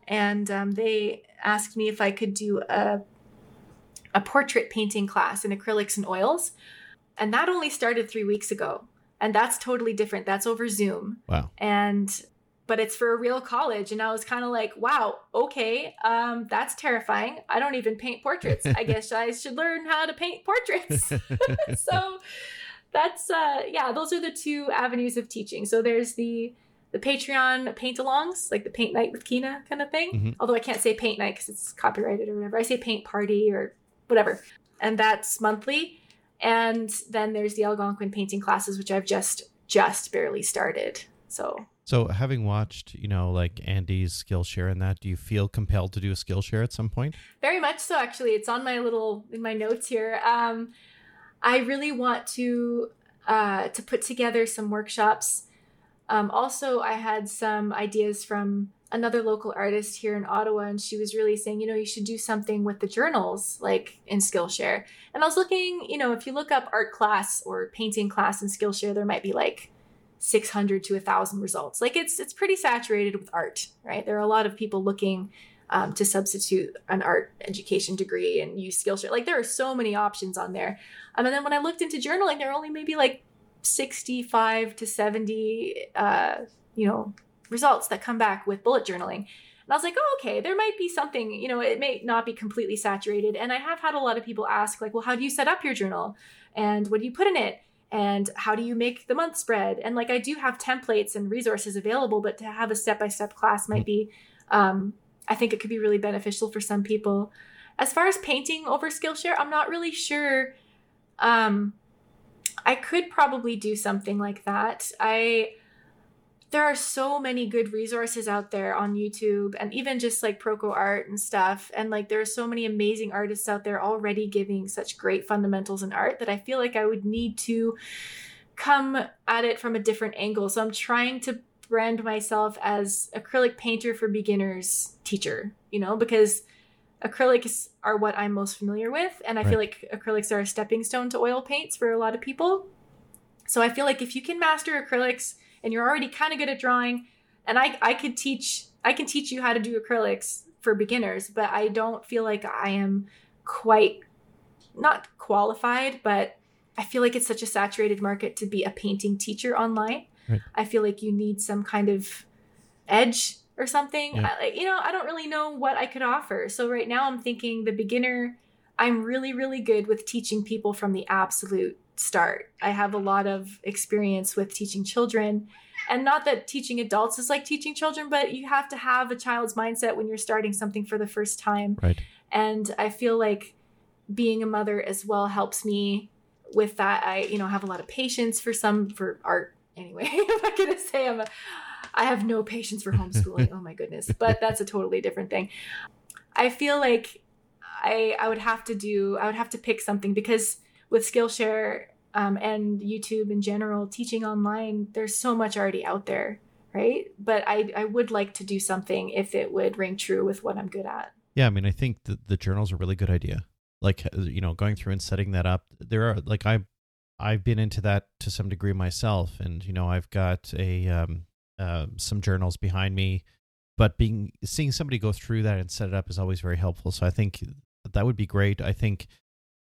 And um, they asked me if I could do a, a portrait painting class in acrylics and oils. And that only started three weeks ago. And that's totally different. That's over Zoom. Wow. And but it's for a real college and i was kind of like wow okay um, that's terrifying i don't even paint portraits i guess i should learn how to paint portraits so that's uh yeah those are the two avenues of teaching so there's the the patreon paint alongs like the paint night with kina kind of thing mm-hmm. although i can't say paint night because it's copyrighted or whatever i say paint party or whatever. And that's monthly. And then there's the algonquin painting classes which i've just just barely started. So so having watched you know like andy's skillshare and that do you feel compelled to do a skillshare at some point? Very much so actually. It's on my little in my notes here. Um I really want to uh, to put together some workshops. Um, also, I had some ideas from another local artist here in Ottawa, and she was really saying, you know, you should do something with the journals, like in Skillshare. And I was looking, you know, if you look up art class or painting class in Skillshare, there might be like 600 to 1000 results like it's it's pretty saturated with art right there are a lot of people looking um, to substitute an art education degree and use Skillshare. Like there are so many options on there. Um, and then when I looked into journaling, there are only maybe like 65 to 70, uh, you know, results that come back with bullet journaling. And I was like, oh, okay, there might be something, you know, it may not be completely saturated. And I have had a lot of people ask, like, well, how do you set up your journal? And what do you put in it? And how do you make the month spread? And like, I do have templates and resources available, but to have a step by step class might be um, I think it could be really beneficial for some people. As far as painting over Skillshare, I'm not really sure. Um, I could probably do something like that. I there are so many good resources out there on YouTube and even just like Proko art and stuff. And like there are so many amazing artists out there already giving such great fundamentals in art that I feel like I would need to come at it from a different angle. So I'm trying to brand myself as acrylic painter for beginners teacher, you know, because acrylics are what I'm most familiar with. And I right. feel like acrylics are a stepping stone to oil paints for a lot of people. So I feel like if you can master acrylics and you're already kind of good at drawing, and I, I could teach, I can teach you how to do acrylics for beginners, but I don't feel like I am quite not qualified, but I feel like it's such a saturated market to be a painting teacher online. Right. I feel like you need some kind of edge or something. Yeah. I, you know, I don't really know what I could offer. So right now I'm thinking the beginner, I'm really, really good with teaching people from the absolute start. I have a lot of experience with teaching children. And not that teaching adults is like teaching children, but you have to have a child's mindset when you're starting something for the first time. Right. And I feel like being a mother as well helps me with that. I, you know, have a lot of patience for some for art anyway. I'm not gonna say I'm a, I have no patience for homeschooling. oh my goodness. But that's a totally different thing. I feel like I I would have to do I would have to pick something because with Skillshare um, and YouTube in general, teaching online, there's so much already out there, right? But I I would like to do something if it would ring true with what I'm good at. Yeah, I mean, I think the the journal's a really good idea. Like you know, going through and setting that up. There are like I I've been into that to some degree myself, and you know I've got a um, uh, some journals behind me, but being seeing somebody go through that and set it up is always very helpful. So I think that would be great. I think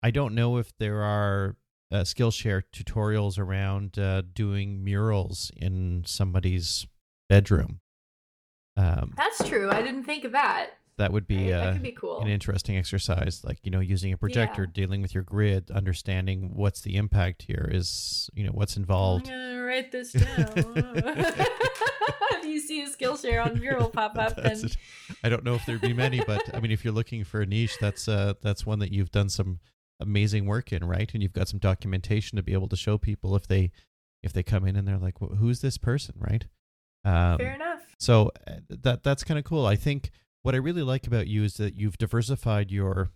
I don't know if there are uh, Skillshare tutorials around uh, doing murals in somebody's bedroom. Um, That's true. I didn't think of that. that would be, Right, that uh, could be cool. an interesting exercise. Like you know, using a projector, Yeah. dealing with your grid, understanding what's the impact here is you know what's I'm involved. gonna write this down. if you see a Skillshare on mural pop up, then. I don't know if there'd be many, but I mean, if you're looking for a niche, that's uh, that's one that you've done some amazing work in, right? And you've got some documentation to be able to show people if they if they come in and they're like, well, "Who's this person?" Right? Um, fair enough. so uh, that that's kind of cool. I think what I really like about you is that you've diversified your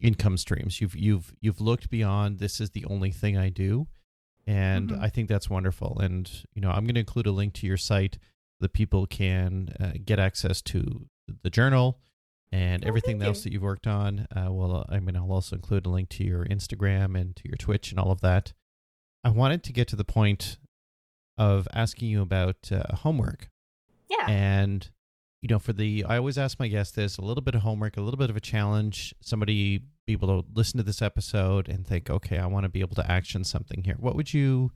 income streams. You've you've you've looked beyond this is the only thing I do, and Mhm. I think that's wonderful. And you know, I'm going to include a link to your site that people can uh, get access to the journal and Oh, everything else you. that you've worked on. Uh, well, I mean, I'll also include a link to your Instagram and to your Twitch and all of that. I wanted to get to the point of asking you about uh, homework Yeah. and you know for the i always ask my guests this a little bit of homework a little bit of a challenge somebody be able to listen to this episode and think okay i want to be able to action something here what would you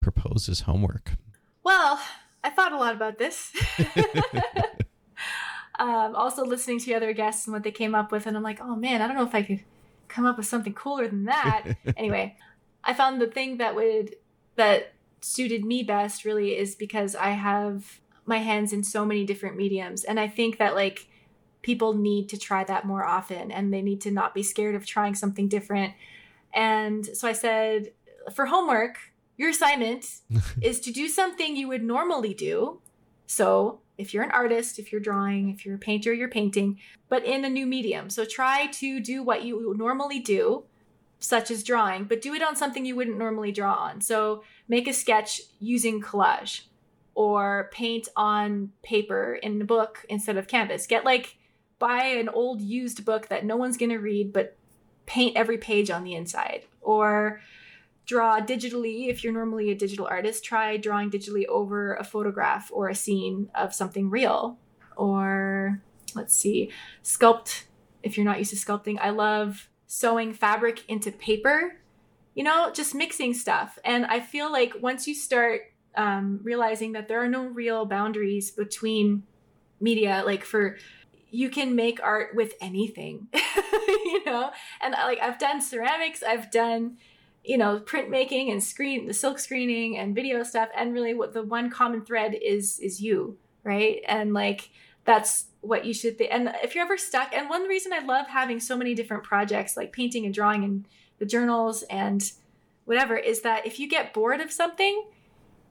propose as homework Well, I thought a lot about this. um, also listening to other guests and what they came up with, and I'm like, oh man, I don't know if I could come up with something cooler than that. anyway, I found the thing that would that suited me best really is because I have my hands in so many different mediums, and I think that like people need to try that more often, and they need to not be scared of trying something different. And so I said, for homework, your assignment is to do something you would normally do. So, if you're an artist, if you're drawing, if you're a painter, you're painting, but in a new medium. So, try to do what you normally do, such as drawing, but do it on something you wouldn't normally draw on. So, make a sketch using collage or paint on paper in a book instead of canvas. Get like, buy an old used book that no one's going to read, but paint every page on the inside. Or, draw digitally if you're normally a digital artist try drawing digitally over a photograph or a scene of something real. Or let's see sculpt if you're not used to sculpting. I love sewing fabric into paper you know just mixing stuff. And i feel like once you start um, realizing that there are no real boundaries between media like for you can make art with anything you know? And like i've done ceramics i've done you know printmaking and screen the silk screening and video stuff and really what the one common thread is is you right? And like that's what you should think and if you're ever stuck and one reason i love having so many different projects like painting and drawing and the journals and whatever is that if you get bored of something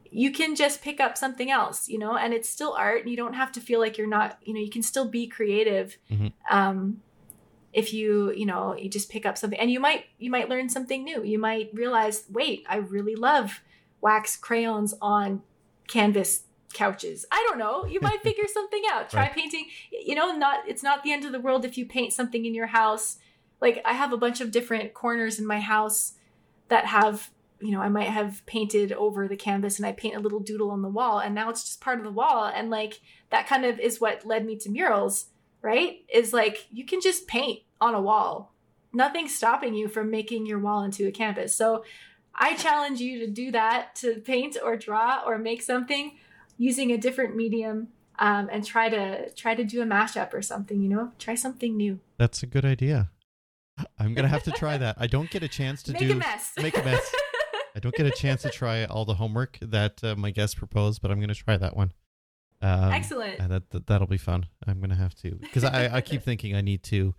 you can just pick up something else you know? And it's still art and you don't have to feel like you're not you know you can still be creative. Mhm. um if you you know you just pick up something and you might you might learn something new. You might realize wait i really love wax crayons on canvas couches. I don't know. You might figure something out. Try Right. painting. You know not it's not the end of the world if you paint something in your house. Like i have a bunch of different corners in my house that have you know i might have painted over the canvas and i paint a little doodle on the wall and now it's just part of the wall and like that kind of is what led me to murals right? Is like you can just paint on a wall. Nothing's stopping you from making your wall into a canvas. So i challenge you to do that to paint or draw or make something using a different medium um, and try to try to do a mashup or something you know? Try something new. That's a good idea. I'm gonna have to try that. I don't get a chance to make do a mess. make a mess. I don't get a chance to try all the homework that uh, my guests proposed, but I'm going to try that one. Um, excellent. that, that that'll be fun. I'm going to have to because I I keep thinking I need to,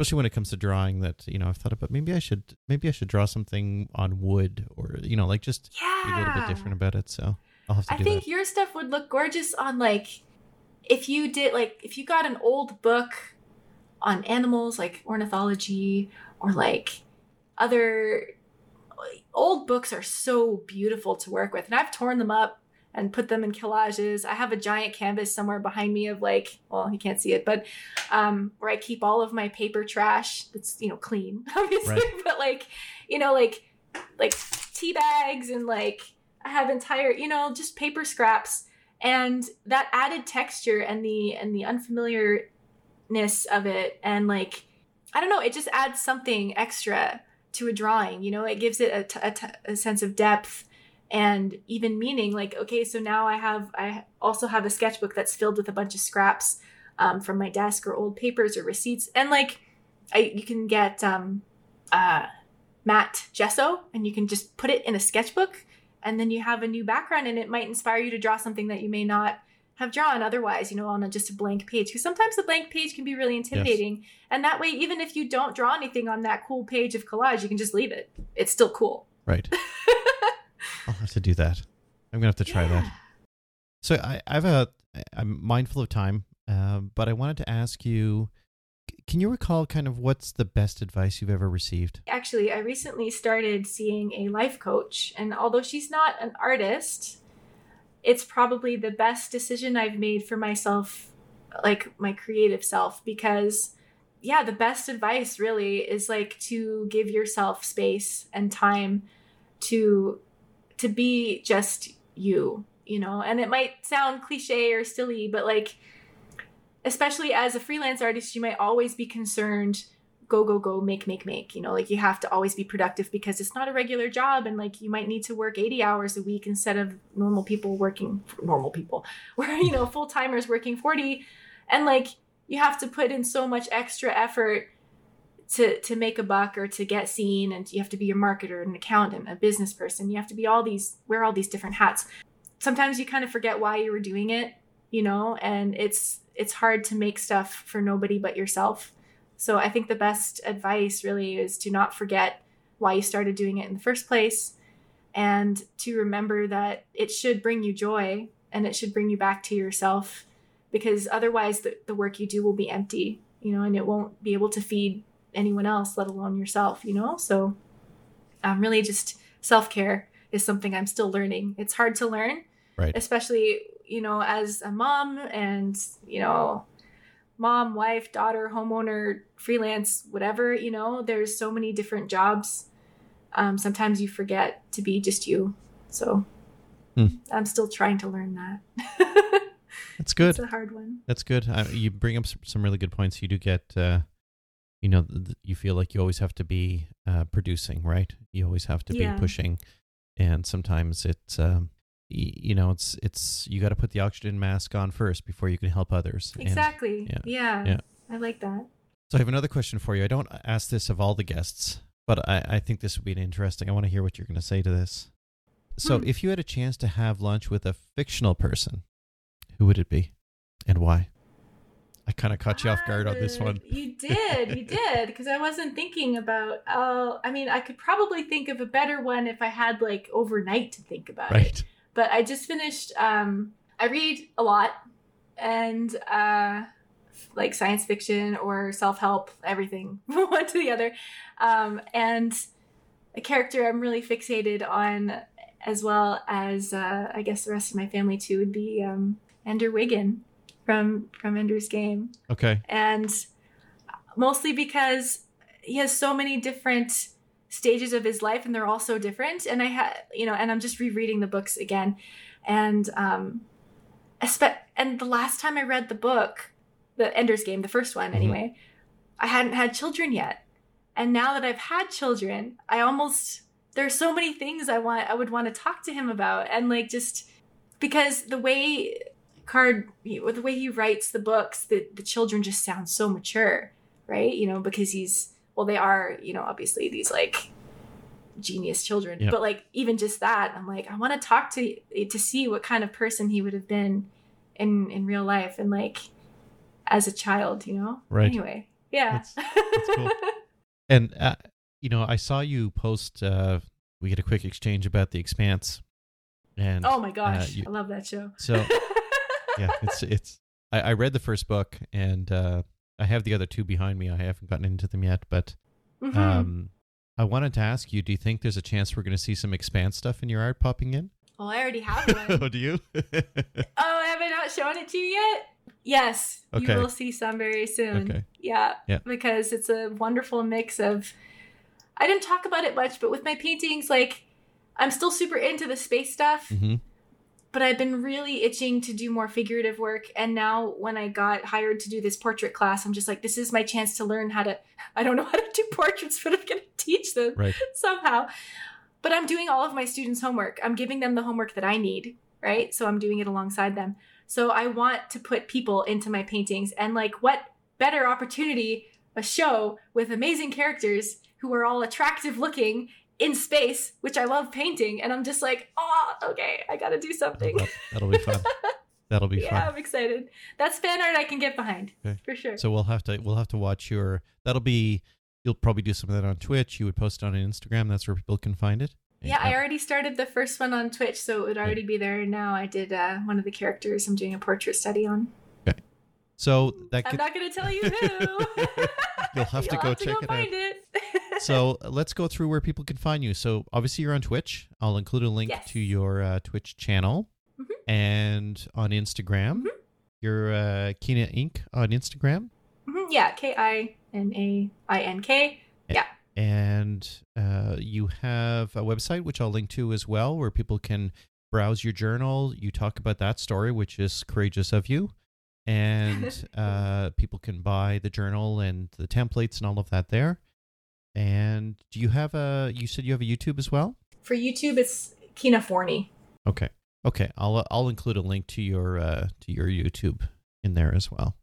especially when it comes to drawing. That you know I've thought about maybe I should maybe I should draw something on wood or you know like just yeah be a little bit different about it. So I'll have to I think that. your stuff would look gorgeous on like if you did like if you got an old book on animals like ornithology or like other old books are so beautiful to work with and I've torn them up and put them in collages. I have a giant canvas somewhere behind me of like, well, you can't see it, but um where I keep all of my paper trash that's, you know, clean, obviously, Right. but like, you know, like like tea bags and like I have entire, you know, just paper scraps and that added texture and the and the unfamiliarness of it and like I don't know, it just adds something extra to a drawing, you know, it gives it a, t- a, t- a sense of depth and even meaning like okay, so now I have I also have a sketchbook that's filled with a bunch of scraps um, from my desk or old papers or receipts. And like, I you can get um, uh, matte gesso and you can just put it in a sketchbook, and then you have a new background, and it might inspire you to draw something that you may not have drawn otherwise, you know, on a, just a blank page. Because sometimes the blank page can be really intimidating. And that way, even if you don't draw anything on that cool page of collage, you can just leave it. It's still cool. Right. I'll have to do that. I'm gonna have to try Yeah. that. So I, I have a. I'm mindful of time, uh, but I wanted to ask you. Can you recall kind of what's the best advice you've ever received? Actually, I recently started seeing a life coach, and although she's not an artist, it's probably the best decision I've made for myself, like my creative self, because yeah, the best advice really is like to give yourself space and time to to be just you, you know. And it might sound cliche or silly, but like especially as a freelance artist, you might always be concerned go go go make make make you know like you have to always be productive because it's not a regular job and like you might need to work 80 hours a week instead of normal people working normal people where you know full timers working 40 and like you have to put in so much extra effort to to make a buck or to get seen and you have to be a marketer an accountant a business person. You have to be all these wear all these different hats. Sometimes you kind of forget why you were doing it you know and it's it's hard to make stuff for nobody but yourself. So I think the best advice really is to not forget why you started doing it in the first place and to remember that it should bring you joy and it should bring you back to yourself because otherwise the, the work you do will be empty, you know, and it won't be able to feed anyone else, let alone yourself, you know? So um, really just self care is something I'm still learning. It's hard to learn, Right. especially, you know, as a mom and, you know, mom, wife, daughter, homeowner, freelance, whatever, you know, there's so many different jobs. Um, sometimes you forget to be just you. So Hmm. I'm still trying to learn that. That's good. It's a hard one. That's good. I, you bring up some really good points. You do get, uh, you know, you feel like you always have to be uh, producing, right? You always have to Yeah. be pushing, and sometimes it's, um, y- you know, it's it's you got to put the oxygen mask on first before you can help others. And Exactly. yeah, Yeah. yeah. I like that. so I have another question for you. I don't ask this of all the guests, but I, I think this would be interesting. I want to hear what you're going to say to this. So, Hmm. if you had a chance to have lunch with a fictional person, who would it be, and why? I kind of caught you off guard on this Uh, one. You did, you did, because I wasn't thinking about. Uh, I mean, I could probably think of a better one if I had like overnight to think about it. Right. But I just finished. Um, I read a lot, and uh, like science fiction or self help, everything one to the other. Um, and a character I'm really fixated on, as well as uh, I guess the rest of my family too, would be um, Ender Wiggin from from Ender's Game. Okay. and mostly because he has so many different stages of his life and they're all so different. And i had you know and i'm just rereading the books again. And um and the last time i read the book the ender's game the first one Mhm. anyway i hadn't had children yet. And now that i've had children i almost there's so many things i want i would want to talk to him about. And like just because the way card with the way he writes the books the, the children just sound so mature right you know because he's well they are you know obviously these like genius children Yeah. but like even just that i'm like i want to talk to to see what kind of person he would have been in in real life and like as a child you know Right. anyway yeah That's- that's cool. And uh, you know, I saw you post. Uh, we get a quick exchange about the Expanse, and oh my gosh you- i love that show so yeah, it's it's. I, I read the first book, and uh, I have the other two behind me. I haven't gotten into them yet, but Mhm. um, I wanted to ask you: Do you think there's a chance we're going to see some Expanse stuff in your art popping in? well i already have one oh, do you? Oh, have I not shown it to you yet? Yes, Okay. you will see some very soon. Okay. Yeah, Yeah. because it's a wonderful mix of. I didn't talk about it much, but with my paintings, like I'm still super into the space stuff, hmm but I've been really itching to do more figurative work. And now, when I got hired to do this portrait class, I'm just like, this is my chance to learn how to. I don't know how to do portraits, but I'm going to teach them Right. somehow. But I'm doing all of my students' homework. I'm giving them the homework that I need, right? So I'm doing it alongside them. So I want to put people into my paintings. And like, what better opportunity, a show with amazing characters who are all attractive looking in space, which I love painting. And I'm just like, oh, okay, I got to do something. That'll, that'll be fun. That'll be yeah, fun. I'm excited. That's fan art I can get behind Okay. for sure. So we'll have to we'll have to watch your. That'll be. You'll probably do some of that on Twitch. You would post it on Instagram. That's where people can find it. yeah, I already started the first one on Twitch, so it would already be there now. I did uh, one of the characters I'm doing a portrait study on. Okay. So that I'm gets, not going to tell you who. You'll have to go check it out. it. So let's go through where people can find you. So obviously you're on Twitch. I'll include a link Yes. to your uh, Twitch channel Mhm. and on Instagram. Mhm. You're uh, Kina Ink. on Instagram, Mhm, yeah, K I N A I N K. Yeah. and uh, you have a website which I'll link to as well, where people can browse your journal. You talk about that story, which is courageous of you, and uh, people can buy the journal and the templates and all of that there. And do you have a? You said you have a YouTube as well. For YouTube, it's Kina Forney. Okay. Okay. I'll I'll include a link to your uh to your YouTube in there as well.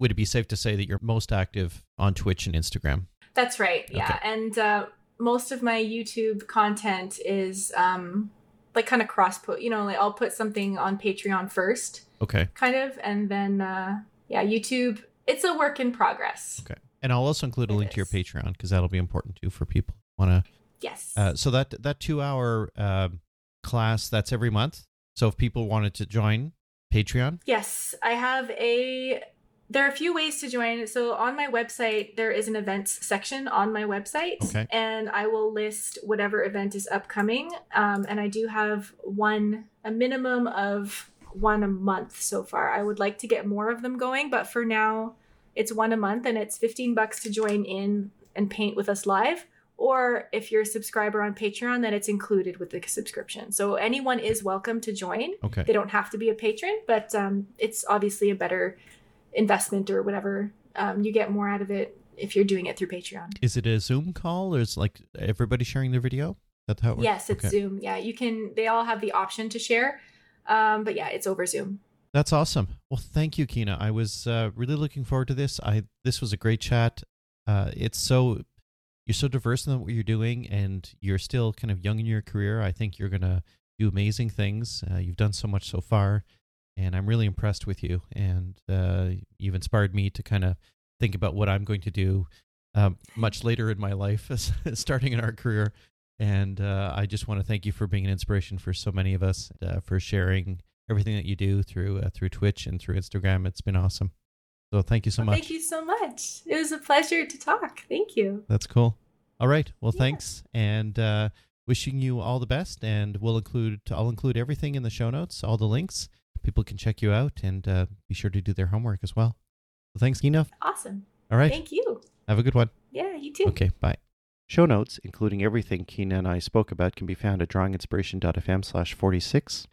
Would it be safe to say that you're most active on Twitch and Instagram? That's right. Yeah, Okay. and uh, most of my YouTube content is um, like kind of cross put. You know, like I'll put something on Patreon first, Okay. kind of, and then uh, yeah, YouTube. It's a work in progress. Okay. And I'll also include a It link to your. Patreon because that'll be important too for people who want to. Yes. Uh, so that that two hour uh, class that's every month. So if people wanted to join Patreon, Yes, I have a. There are a few ways to join. So on my website, there is an events section on my website, Okay. and I will list whatever event is upcoming. Um, and I do have one, a minimum of one a month so far. I would like to get more of them going, but for now, it's one a month, and it's fifteen bucks to join in and paint with us live. Or if you're a subscriber on Patreon, then it's included with the subscription. So anyone is welcome to join okay. they don't have to be a patron, but um, it's obviously a better investment or whatever. Um, you get more out of it if you're doing it through Patreon. Is it a Zoom call or is like everybody sharing their video? That's how it works. Yes, it's Okay. Zoom. Yeah, you can. They all have the option to share, um, but yeah, it's over Zoom. That's awesome. Well, thank you, Kina. I was uh, really looking forward to this. I this was a great chat. Uh, it's so you're so diverse in what you're doing, and you're still kind of young in your career. I think you're gonna do amazing things. Uh, you've done so much so far, and I'm really impressed with you. And uh, you've inspired me to kind of think about what I'm going to do um, much later in my life, starting in our career. And uh, I just want to thank you for being an inspiration for so many of us, uh, for sharing everything that you do through uh, through Twitch and through Instagram. It's been awesome. So thank you so Well, much. Thank you so much. It was a pleasure to talk. Thank you. That's cool. All right. Well, Yeah. thanks, and uh, wishing you all the best. And we'll include I'll include everything in the show notes, all the links. People can check you out and uh, be sure to do their homework as well. So thanks, Kina. Awesome. All right. Thank you. Have a good one. Yeah, you too. Okay. Bye. Show notes, including everything Kina and I spoke about, can be found at drawinginspiration.fm slash 46.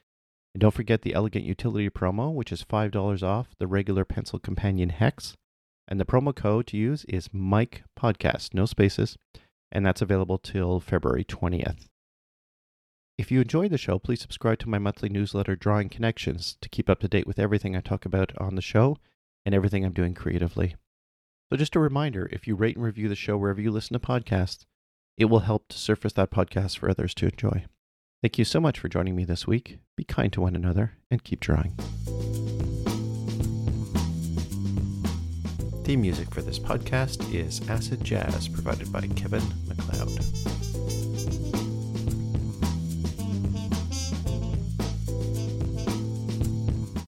And don't forget the Elegant Utility promo, which is $5 off the regular Pencil Companion Hex. And the promo code to use is Mike Podcast, no spaces, and that's available till February 20th. If you enjoyed the show, please subscribe to my monthly newsletter, Drawing Connections, to keep up to date with everything I talk about on the show and everything I'm doing creatively. So, just a reminder if you rate and review the show wherever you listen to podcasts, it will help to surface that podcast for others to enjoy. Thank you so much for joining me this week. Be kind to one another and keep drawing. Theme music for this podcast is Acid Jazz, provided by Kevin MacLeod.